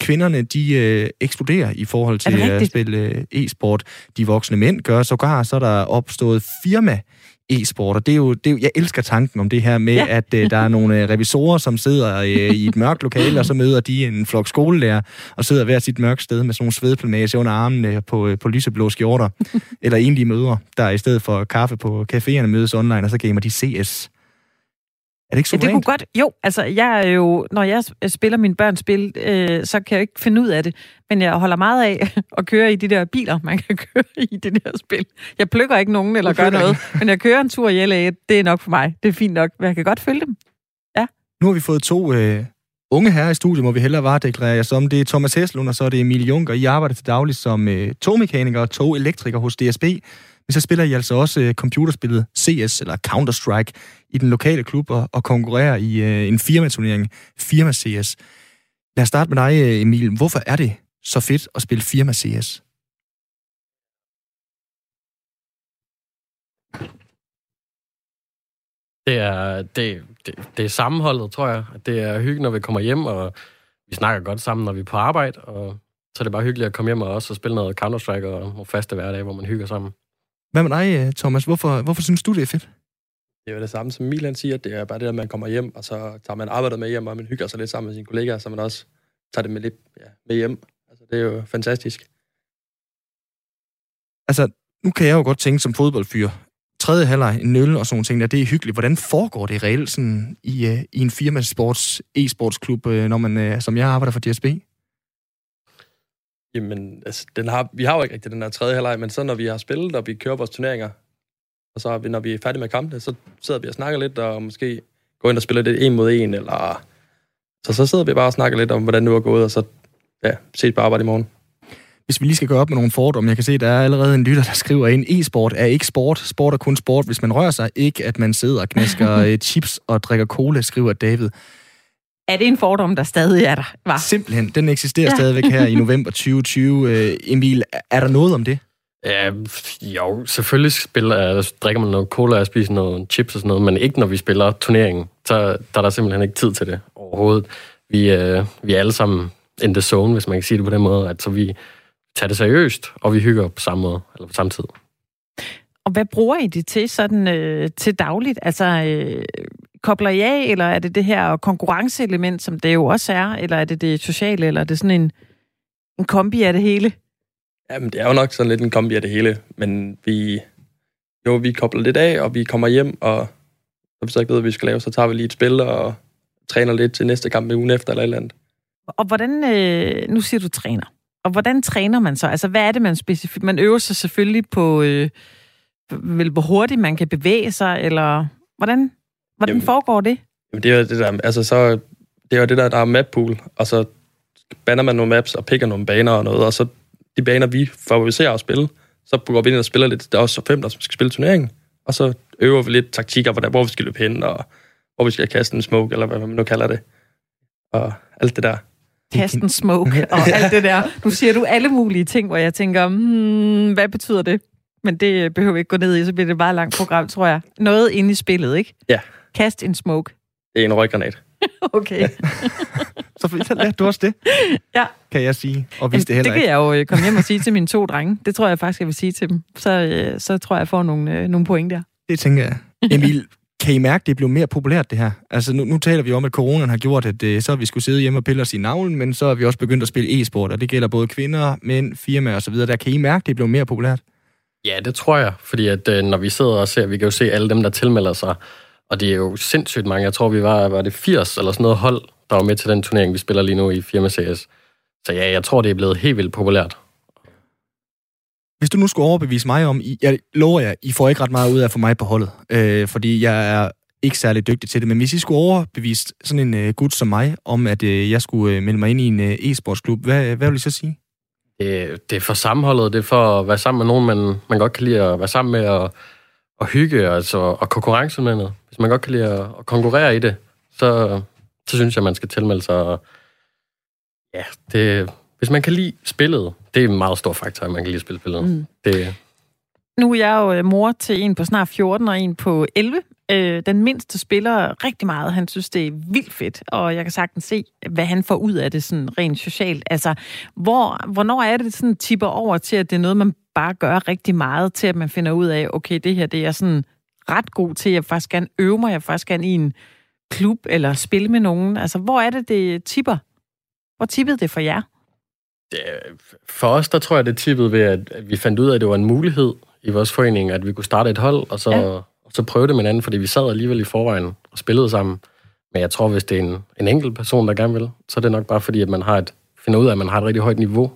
Kvinderne, de øh, eksploderer i forhold til det at spille øh, e-sport. De voksne mænd gør sågar, så er der opstået firma e-sport, og det er jo, det er jo, jeg elsker tanken om det her med, Ja. at øh, der er nogle øh, revisorer, som sidder øh, i et mørkt lokale, og så møder de en flok skolelærer, og sidder hver sit mørkt sted med sådan nogle svedplamage under armene på, øh, på lyseblå skjorter, eller enlige mødre, der i stedet for kaffe på caféerne mødes online, og så gamer de CS. Det ikke Ja, det kunne suverænt? godt... Jo, altså, jeg er jo... Når jeg spiller mine børns spil, øh, så kan jeg ikke finde ud af det. Men jeg holder meget af at køre i de der biler, man kan køre i det der spil. Jeg plukker ikke nogen eller gør noget, men jeg kører en tur i LA. Det er nok for mig. Det er fint nok, men jeg kan godt følge dem. Nu har vi fået to øh, unge herrer i studiet, må vi hellere varedeklarere jer som. Det er Thomas Heslund, og så er det Emil Juncker. I arbejder til daglig som øh, togmekaniker og togelektriker hos DSB. Men så spiller I altså også øh, computerspillet CS, eller Counter-Strike, i den lokale klub og, og konkurrerer i øh, en firmaturnering, Firma CS. Lad os starte med dig, øh, Emil. Hvorfor er det så fedt at spille Firma CS? Det er, det, det, det er sammenholdet, tror jeg. Det er hyggeligt, når vi kommer hjem, og vi snakker godt sammen, når vi er på arbejde, og så er det bare hyggeligt at komme hjem og også spille noget Counter-Strike og og faste hverdag, hvor man hygger sammen. Hvad med dig, øh, Thomas? Hvorfor, hvorfor synes du, det er fedt? Det er jo det samme, som Milan siger. Det er bare det, at man kommer hjem, og så tager man arbejdet med hjem, og man hygger sig lidt sammen med sine kollegaer, så man også tager det med lidt ja, med hjem. Altså, det er jo fantastisk. Altså, nu kan jeg jo godt tænke som fodboldfyr, tredje halvleg, en nul og sådan ting der, det er hyggeligt. Hvordan foregår det reelt sådan i, uh, i en firmasports, e-sportsklub, uh, når man, som jeg arbejder for DSB? Jamen, altså, den har, vi har jo ikke rigtig den der tredje halvleg, men så når vi har spillet, og vi kører vores turneringer, og så når vi er færdige med kampene, så sidder vi og snakker lidt, og måske går ind og spiller det en mod en, eller... Så så sidder vi bare og snakker lidt om, hvordan det nu er gået, og så ja, ses på arbejde i morgen. Hvis vi lige skal gøre op med nogle fordomme, jeg kan se, der er allerede en lytter, der skriver ind, e-sport er ikke sport. Sport er kun sport, hvis man rører sig. Ikke at man sidder og knæsker øh, chips og drikker cola, skriver David. Er det en fordom, der stadig er der? Var? Simpelthen. Den eksisterer ja. stadigvæk her i november 2020. Øh, Emil, er der noget om det? Ja, jo, selvfølgelig spiller, drikker man noget cola og spiser noget chips og sådan noget, men ikke når vi spiller turneringen. Så der er der simpelthen ikke tid til det overhovedet. Vi, øh, vi er alle sammen in the zone, hvis man kan sige det på den måde. Altså, vi tager det seriøst, og vi hygger på samme måde, eller på samme tid. Og hvad bruger I det til sådan øh, til dagligt? Altså, øh, kobler I af, eller er det det her konkurrenceelement, som det jo også er, eller er det det sociale, eller er det sådan en, en kombi af det hele? Jamen, det er jo nok sådan lidt en kombi af det hele, men vi, jo, vi kobler lidt af, og vi kommer hjem, og når vi så ikke ved, hvad vi skal lave, så tager vi lige et spil og træner lidt til næste kamp ugen efter eller et eller andet. Og hvordan, øh, nu siger du træner, og hvordan træner man så? Altså, hvad er det, man specifikt... Man øver sig selvfølgelig på, øh, vel, hvor hurtigt man kan bevæge sig, eller hvordan, hvordan jamen, foregår det? Jamen, det er jo det der, altså så, det er jo det der, der er map pool, og så banner man nogle maps og picker nogle baner og noget, og så de baner, vi favoriserer at spille, så går vi ind og spiller lidt. Der er også fem, der skal spille turneringen, og så øver vi lidt taktikker, hvor, der, hvor vi skal løbe hen, og hvor vi skal kaste en smoke, eller hvad man nu kalder det. Og alt det der. Kaste en smoke, og alt det der. Nu siger du alle mulige ting, hvor jeg tænker, hmm, hvad betyder det? Men det behøver vi ikke gå ned i, så bliver det bare et langt program, tror jeg. Noget inde i spillet, ikke? Ja. Kast en smoke. Det er en røggranat. okay. så, så lærte du også det, ja. kan jeg sige. Og hvis det heller det kan jeg jo øh, komme hjem og sige til mine to drenge. Det tror jeg faktisk, jeg vil sige til dem. Så, øh, så tror jeg, jeg får nogle, øh, nogle point der. Det tænker jeg. Emil, kan I mærke, at det blev mere populært, det her? Altså, nu, nu taler vi om, at coronaen har gjort, at øh, så har vi skulle sidde hjemme og pille os i navlen, men så har vi også begyndt at spille e-sport, og det gælder både kvinder, mænd, firmaer osv. Der kan I mærke, at det blev mere populært? Ja, det tror jeg, fordi at, øh, når vi sidder og ser, vi kan jo se alle dem, der tilmelder sig, og det er jo sindssygt mange. Jeg tror, vi var, var det 80 eller sådan noget hold, der var med til den turnering, vi spiller lige nu i Firma CS. Så ja, jeg tror, det er blevet helt vildt populært. Hvis du nu skulle overbevise mig om, jeg lover jer, I får ikke ret meget ud af for mig på holdet, øh, fordi jeg er ikke særlig dygtig til det, men hvis I skulle overbevise sådan en øh, gut som mig, om at øh, jeg skulle øh, melde mig ind i en øh, e-sportsklub, hvad, hvad vil I så sige? Det, det er for sammenholdet, det er for at være sammen med nogen, man, man godt kan lide at være sammen med, og, og hygge, altså, og konkurrence med noget. Hvis man godt kan lide at, at konkurrere i det, så, så synes jeg, man skal tilmelde sig. Og, ja, det, hvis man kan lide spillet, det er en meget stor faktor, at man kan lide spille spillet. Mm. Det, nu er jeg jo øh, mor til en på snart 14 og en på 11. Øh, den mindste spiller rigtig meget. Han synes, det er vildt fedt, og jeg kan sagtens se, hvad han får ud af det sådan rent socialt. Altså, hvor, hvornår er det sådan tipper over til, at det er noget, man bare gør rigtig meget, til at man finder ud af, okay, det her, det er sådan ret god til. Jeg faktisk gerne øve mig, jeg faktisk gerne i en klub eller spille med nogen. Altså, hvor er det, det tipper? Hvor tippede det for jer? For os, der tror jeg, det tippede ved, at vi fandt ud af, at det var en mulighed i vores forening, at vi kunne starte et hold, og så, ja. og så prøve det med hinanden, fordi vi sad alligevel i forvejen og spillede sammen. Men jeg tror, hvis det er en, en enkelt person, der gerne vil, så er det nok bare fordi, at man har et, finder ud af, at man har et rigtig højt niveau.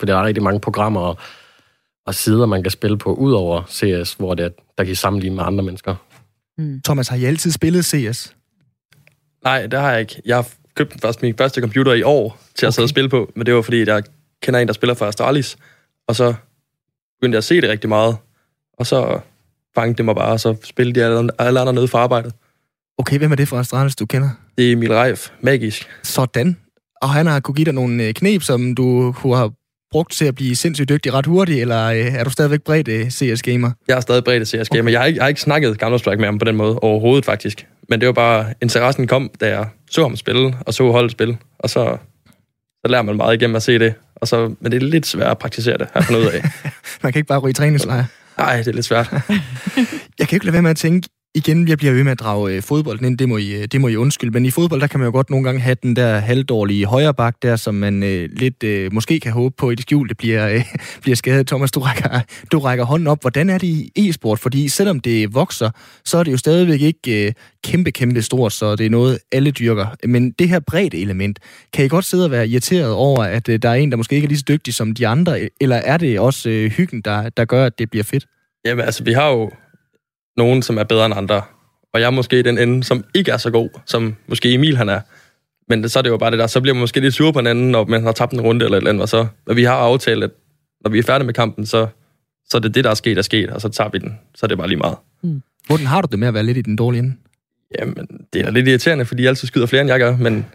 For der er rigtig mange programmer og, og sider, man kan spille på, ud over CS, hvor det, der kan sammenligne med andre mennesker. Mm. Thomas, har I altid spillet CS? Nej, det har jeg ikke. Jeg har købt først min første computer i år til at okay. sidde og spille på, men det var fordi, jeg kender en, der spiller for Astralis, og så begyndte jeg at se det rigtig meget, og så fangede det mig bare, og så spillede de alle, alle andre nede for arbejdet. Okay, hvem er det for Astralis, du kender? Det er Emil Reif, magisk. Sådan. Og han har kunne give dig nogle øh, knep, som du kunne have brugt til at blive sindssygt dygtig ret hurtigt, eller øh, er du stadigvæk bredt øh, CS-gamer? Jeg er stadig bredt CS-gamer. Okay. Jeg, har ikke, jeg har ikke snakket Counter-Strike med ham på den måde overhovedet, faktisk. Men det var bare, interessen kom, da jeg så ham spille, og så holdet spille. Og så så lærer man meget igennem at se det. Og så, men det er lidt svært at praktisere det, har jeg fundet ud af. Man kan ikke bare ryge i træningslejr. Nej, det er lidt svært. Jeg kan ikke lade være med at tænke, igen, jeg bliver ved med at drage øh, fodbolden ind, det må, I, øh, det må I undskylde, men i fodbold, der kan man jo godt nogle gange have den der halvdårlige højre bak der, som man øh, lidt øh, måske kan håbe på i det skjulte bliver, øh, bliver skadet. Thomas, du rækker, du rækker hånden op. Hvordan er det i e-sport? Fordi selvom det vokser, så er det jo stadigvæk ikke øh, kæmpe, kæmpe stort, så det er noget, alle dyrker. Men det her brede element, kan I godt sidde og være irriteret over, at øh, der er en, der måske ikke er lige så dygtig som de andre, e- eller er det også øh, hyggen, der, der gør, at det bliver fedt? Jamen, altså, vi har jo nogen, som er bedre end andre. Og jeg er måske den ende, som ikke er så god, som måske Emil han er. Men så er det jo bare det der, så bliver man måske lidt sur på hinanden, når man har tabt en runde eller et eller andet. Og så, men vi har aftalt, at når vi er færdige med kampen, så, så er det det, der er sket, er sket, og så tager vi den. Så er det bare lige meget. Hvordan har du det med at være lidt i den dårlige ende? Jamen, det er lidt irriterende, fordi jeg altid skyder flere, end jeg gør, men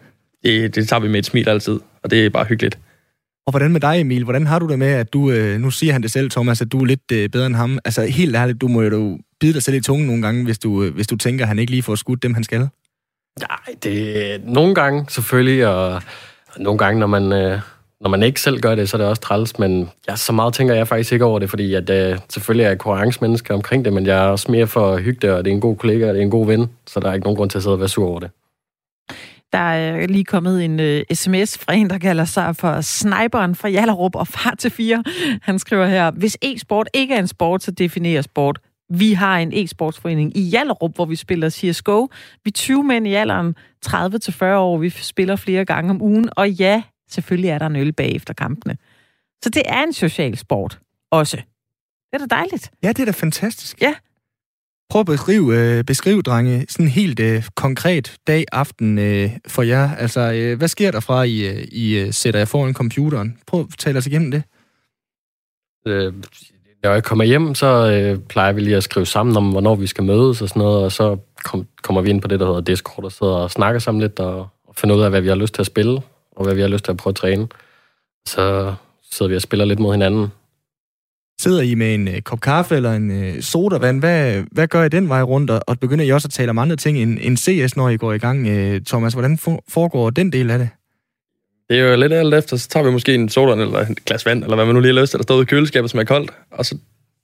det, det tager vi med et smil altid, og det er bare hyggeligt. Og hvordan med dig, Emil? Hvordan har du det med, at du, øh, nu siger han det selv, Thomas, at du er lidt øh, bedre end ham. Altså helt ærligt, du må jo bide dig selv i tungen nogle gange, hvis du, øh, hvis du tænker, at han ikke lige får skudt dem, han skal. Nej, det er nogle gange selvfølgelig, og, og nogle gange, når man, øh, når man ikke selv gør det, så er det også træls, men ja, så meget tænker jeg faktisk ikke over det, fordi at, øh, selvfølgelig er jeg konkurrencemenneske omkring det, men jeg er også mere for at hygge det, og det er en god kollega, og det er en god ven, så der er ikke nogen grund til at sidde og være sur over det. Der er lige kommet en uh, sms fra en, der kalder sig for Sniperen fra Jallerup og far til fire. Han skriver her, hvis e-sport ikke er en sport, så definerer sport. Vi har en e-sportsforening i Jallerup, hvor vi spiller CSGO. Vi er 20 mænd i alderen 30-40 år. Vi spiller flere gange om ugen. Og ja, selvfølgelig er der en øl bagefter kampene. Så det er en social sport også. Det er da dejligt. Ja, det er da fantastisk. Ja. Prøv at beskrive, øh, beskrive drenge, sådan helt øh, konkret dag, aften øh, for jer. Altså, øh, hvad sker der fra, I, øh, I øh, sætter jer foran computeren? Prøv at tale os igennem det. Øh, når jeg kommer hjem, så øh, plejer vi lige at skrive sammen om, hvornår vi skal mødes og sådan noget, og så kom, kommer vi ind på det, der hedder Discord, og sidder og snakker sammen lidt, og, og finder ud af, hvad vi har lyst til at spille, og hvad vi har lyst til at prøve at træne. Så sidder vi og spiller lidt mod hinanden. Sidder I med en øh, kop kaffe eller en øh, sodavand? Hvad, hvad gør I den vej rundt? Og, og begynder I også at tale om andre ting end, end CS, når I går i gang? Øh, Thomas, hvordan for, foregår den del af det? Det er jo lidt alt efter, så tager vi måske en soda eller et glas vand, eller hvad man nu lige har lyst til, der står ude i køleskabet, som er koldt, og så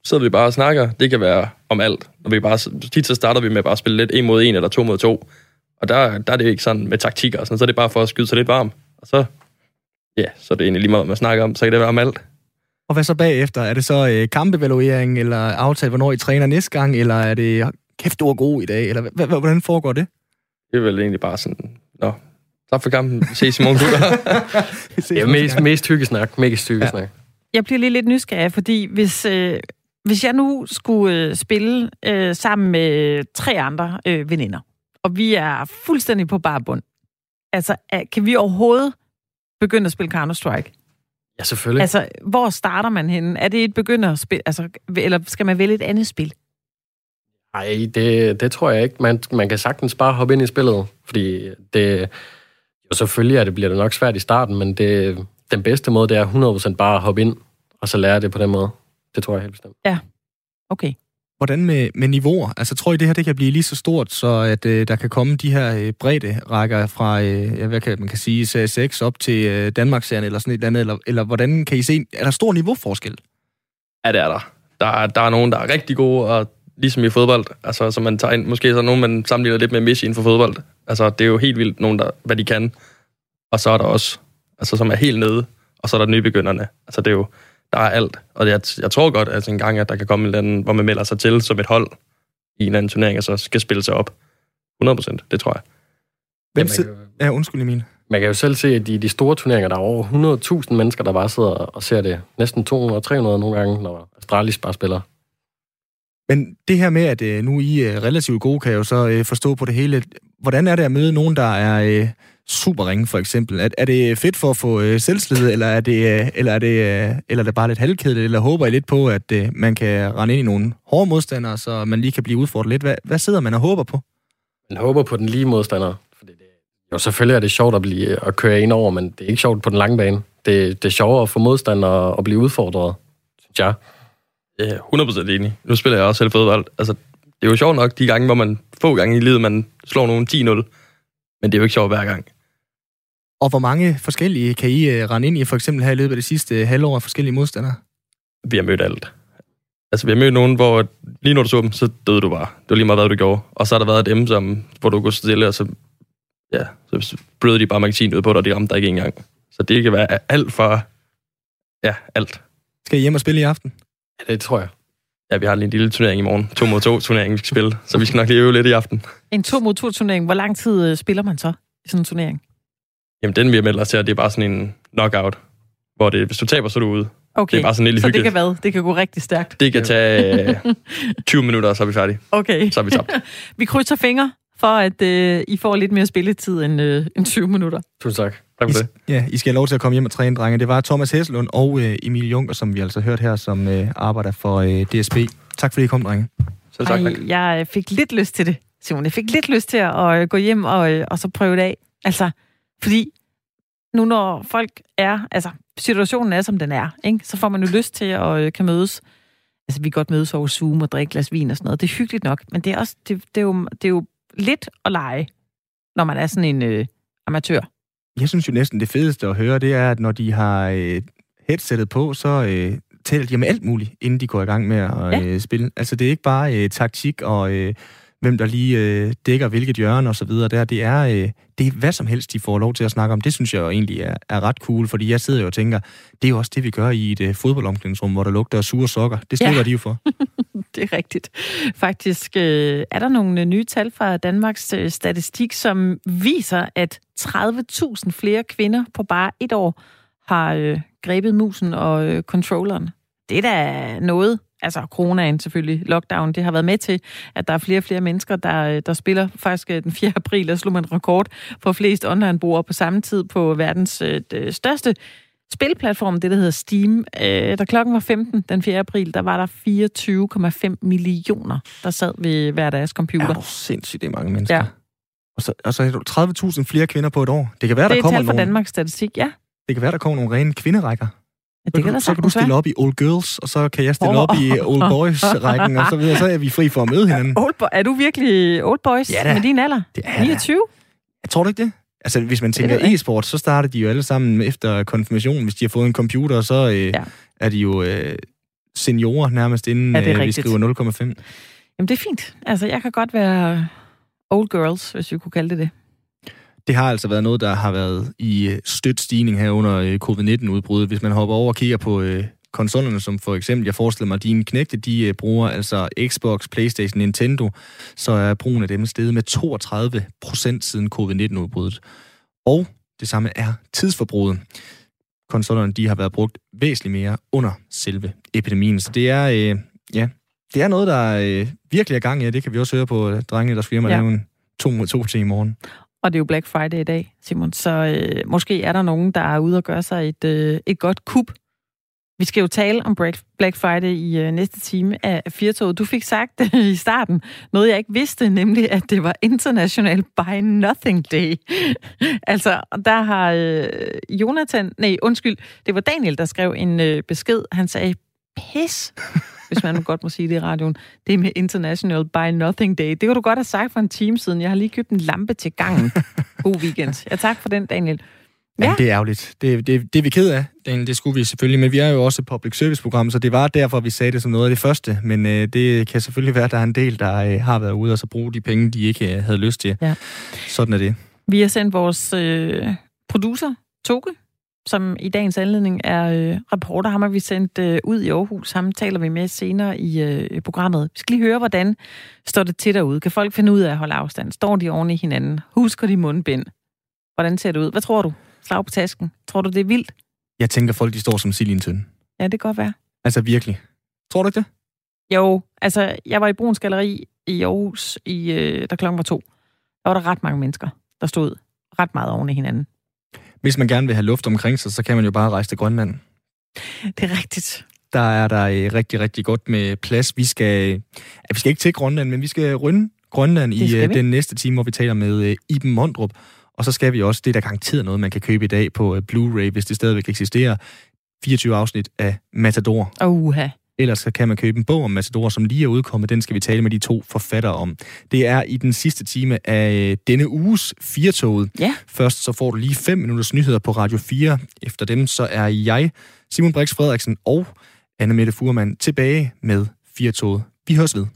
sidder vi bare og snakker. Det kan være om alt. Og vi bare, tit så starter vi med bare at spille lidt en mod en eller to mod to. Og der, der er det ikke sådan med taktikker og sådan, så er det bare for at skyde sig lidt varm. Og så, ja, så er det egentlig lige meget, man snakker om, så kan det være om alt. Og hvad så bagefter? Er det så øh, kampevaluering, eller aftale, hvornår I træner næste gang, eller er det, kæft, du er god i dag, eller hvordan foregår det? Det er vel egentlig bare sådan, nå, tak for kampen, vi ses i morgen, gutter. Er mest, mest hyggesnak, mest hyggesnak. Ja. Jeg bliver lige lidt nysgerrig, fordi hvis, øh, hvis jeg nu skulle øh, spille øh, sammen med tre andre øh, veninder, og vi er fuldstændig på bare bund, altså kan vi overhovedet begynde at spille Counter-Strike? Ja, selvfølgelig. Altså, hvor starter man henne? Er det et begynderspil, altså, eller skal man vælge et andet spil? Nej, det, det tror jeg ikke. Man, man kan sagtens bare hoppe ind i spillet, fordi det... Jo, selvfølgelig er det, bliver det nok svært i starten, men det, den bedste måde, det er 100% bare at hoppe ind, og så lære det på den måde. Det tror jeg helt bestemt. Okay. Hvordan med, med niveauer? Altså, tror I, det her det kan blive lige så stort, så at øh, der kan komme de her øh, bredde rækker fra, øh, ja, hvad kan man kan sige, CS6 op til øh, Danmarksserien eller sådan et eller andet, eller, eller hvordan kan I se, er der stor niveauforskel? Ja, det er der. Der er, der er nogen, der er rigtig gode, og ligesom i fodbold, altså, så man tager ind, måske så er nogen, man sammenligner lidt med Messi inden for fodbold. Altså, det er jo helt vildt nogen, der, hvad de kan. Og så er der også, altså, som er helt nede, og så er der nybegynderne. Altså, det er jo, der er alt. Og jeg, jeg tror godt, at en gang, at der kan komme en eller anden, hvor man melder sig til som et hold i en eller anden turnering, og så skal spille sig op. 100 procent, det tror jeg. Hvem Ja, man, kan, ja, undskyld, Emil. man kan jo selv se, at i de store turneringer, der er over 100.000 mennesker, der bare sidder og ser det. Næsten 200-300 nogle gange, når Astralis bare spiller. Men det her med, at øh, nu I er relativt gode, kan jeg jo så øh, forstå på det hele. Hvordan er det at møde nogen, der er øh, super ringe, for eksempel? Er, er det fedt for at få øh, selvslid, eller er det, øh, eller er det, øh, eller er det bare lidt halvkedeligt, eller håber I lidt på, at øh, man kan rende ind i nogle hårde modstandere, så man lige kan blive udfordret lidt? Hvad, hvad sidder man og håber på? Man håber på den lige modstander. Fordi det, jo, selvfølgelig er det sjovt at, blive, at køre ind over, men det er ikke sjovt på den lange bane. Det, det er sjovere at få modstandere at blive udfordret, synes jeg. Ja, 100% enig. Nu spiller jeg også selv fodbold. Altså, det er jo sjovt nok de gange, hvor man få gange i livet, man slår nogen 10-0. Men det er jo ikke sjovt hver gang. Og hvor mange forskellige kan I uh, rende ind i, for eksempel her i løbet af det sidste uh, halvår af forskellige modstandere? Vi har mødt alt. Altså, vi har mødt nogen, hvor lige når du så dem, så døde du bare. Det var lige meget, hvad du gjorde. Og så har der været et M, som, hvor du kunne stille, og så, ja, så brød de bare magasinet ud på dig, og de ramte dig ikke engang. Så det kan være alt for... Ja, alt. Skal I hjem og spille i aften? Ja, det tror jeg. Ja, vi har lige en lille turnering i morgen. To mod to turnering, vi skal spille. Så vi skal nok lige øve lidt i aften. En to mod to turnering, hvor lang tid øh, spiller man så i sådan en turnering? Jamen, den vi har meldt os til, det er bare sådan en knockout. Hvor det, hvis du taber, så er du ude. Okay, Det er bare sådan lidt så det hyggeligt. kan hvad? Det kan gå rigtig stærkt. Det kan tage øh, 20 minutter, og så er vi færdige. Okay. Så er vi tabt. Vi krydser fingre for, at øh, I får lidt mere spilletid end, øh, end 20 minutter. Tusind tak. Tak for det. Ja, I skal have lov til at komme hjem og træne, drenge. Det var Thomas Hesselund og øh, Emil Junker, som vi altså hørt her, som øh, arbejder for øh, DSB. Tak fordi I kom, drenge. Selv tak. tak. Ej, jeg øh, fik lidt lyst til det, Simon. Jeg fik lidt lyst til at øh, gå hjem og, øh, og så prøve det af. Altså, fordi nu når folk er, altså situationen er, som den er, ikke? så får man jo lyst til at øh, kan mødes. Altså, vi kan godt mødes over Zoom og drikke et glas vin og sådan noget. Det er hyggeligt nok, men det er også, det, det er, jo, det er jo lidt at lege, når man er sådan en øh, amatør. Jeg synes jo næsten det fedeste at høre, det er, at når de har øh, headsettet på, så øh, taler de om alt muligt, inden de går i gang med at Ja. øh, spille. Altså, det er ikke bare øh, taktik og øh, hvem der lige øh, dækker hvilket hjørne og så videre. Der. Det, er, øh, det er hvad som helst, de får lov til at snakke om. Det synes jeg jo egentlig er, er ret cool, fordi jeg sidder jo og tænker, det er jo også det, vi gør i et øh, fodboldomklædningsrum, hvor der lugter af sure sokker. Det slipper Ja. de jo for. Det er rigtigt. Faktisk øh, er der nogle øh, nye tal fra Danmarks øh, statistik, som viser, at 30.000 flere kvinder på bare et år har øh, grebet musen og øh, controlleren. Det er da noget. Altså coronaen selvfølgelig, lockdown, det har været med til, at der er flere og flere mennesker, der, øh, der spiller. Faktisk øh, den 4. april, der slog man rekord for flest online-brugere på samme tid på verdens øh, det største spilplatform, det der hedder Steam. Øh, da klokken var 15 den 4. april, der var der 24,5 millioner, der sad ved hver deres computer. Er du sindssygt, det er mange mennesker. Ja. Og så, og så er der 30.000 flere kvinder på et år. Det kan være, det der er kommer tal fra nogle, Danmarks Statistik, ja. det kan være, der kommer nogle rene kvinderækker. Ja det kan da så kan du stille være. op i Old Girls, og så kan jeg stille Åh. op i Old Boys-rækken, og så videre. Så er vi fri for at møde hinanden. Old boy, er du virkelig old boys Ja da. med din alder? Det er jeg da. 29? Jeg tror du ikke det? Altså, hvis man tænker e-sport, så starter de jo alle sammen efter konfirmation. Hvis de har fået en computer, så øh, Ja. er de jo øh, seniorer nærmest, inden Ja, det øh, vi skriver 0,5. Jamen, det er fint. Altså, jeg kan godt være old girls, hvis vi kunne kalde det det. Det har altså været noget, der har været i øh, stødt stigning her under øh, covid-19-udbruddet. Hvis man hopper over og kigger på øh, konsollerne, som for eksempel, jeg forestiller mig, dine knægte, de øh, bruger altså Xbox, Playstation, Nintendo, så er brugen af dem steget med 32 procent siden covid-19-udbruddet. Og det samme er tidsforbruget. Konsollerne, de har været brugt væsentligt mere under selve epidemien. Så det er, øh, ja, det er noget, der øh, virkelig er gang i, og det kan vi også høre på drengene, der firma Ja. ja. lave en to mod to til i morgen. Og det er jo Black Friday i dag, Simon. Så øh, måske er der nogen, der er ude og gøre sig et, øh, et godt kup. Vi skal jo tale om Black Black Friday i øh, næste time af Firtoget. Du fik sagt øh, i starten noget, jeg ikke vidste, nemlig at det var International Buy Nothing Day. altså, der har øh, Jonathan, nej, undskyld, det var Daniel, der skrev en øh, besked. Han sagde, pis, hvis man nu godt må sige det i radioen, det med International Buy Nothing Day. Det kunne du godt have sagt for en time siden. Jeg har lige købt en lampe til gangen. God weekend. Ja, tak for den, Daniel. Ja. Ja. Men det er ærgerligt. Det, det, det er vi ked af, Daniel. Det skulle vi selvfølgelig. Men vi er jo også et public service program, så det var derfor, vi sagde det som noget af det første. Men øh, det kan selvfølgelig være, at der er en del, der øh, har været ude og så bruge de penge, de ikke øh, havde lyst til. Ja. Sådan er det. Vi har sendt vores øh, producer, Toge, som i dagens anledning er øh, reporter. Ham har vi sendt øh, ud i Aarhus. Ham taler vi med senere i øh, programmet. Vi skal lige høre, hvordan står det til derude. Kan folk finde ud af at holde afstand? Står de oven i hinanden? Husker de mundbind? Hvordan ser det ud? Hvad tror du? Slag på tasken. Tror du, det er vildt? Jeg tænker, folk de står som sild i en tønde. Ja, det kan godt være. Altså virkelig. Tror du ikke det? Jo, altså, jeg var i Bruns Galeri i Aarhus, i, øh, da klokken var to. Der var der ret mange mennesker, der stod ret meget oven i hinanden. Hvis man gerne vil have luft omkring sig, så kan man jo bare rejse til Grønland. Det er rigtigt. Der er der øh, rigtig, rigtig godt med plads. Vi skal, ja, vi skal ikke til Grønland, men vi skal runde Grønland i øh, vi. den næste time, hvor vi taler med øh, Iben Mondrup. Og så skal vi også, det er der garanteret noget, man kan købe i dag på Blu-ray, hvis det stadigvæk eksisterer. 24 afsnit af Matador. Uha. Ellers så kan man købe en bog om Matador, som lige er udkommet. Den skal vi tale med de to forfattere om. Det er i den sidste time af denne uges Firtoget. Ja. Først så får du lige 5 minutters nyheder på Radio 4. Efter dem så er jeg, Simon Brix Frederiksen og Anne Mette Furman tilbage med Firtoget. Vi høres ved.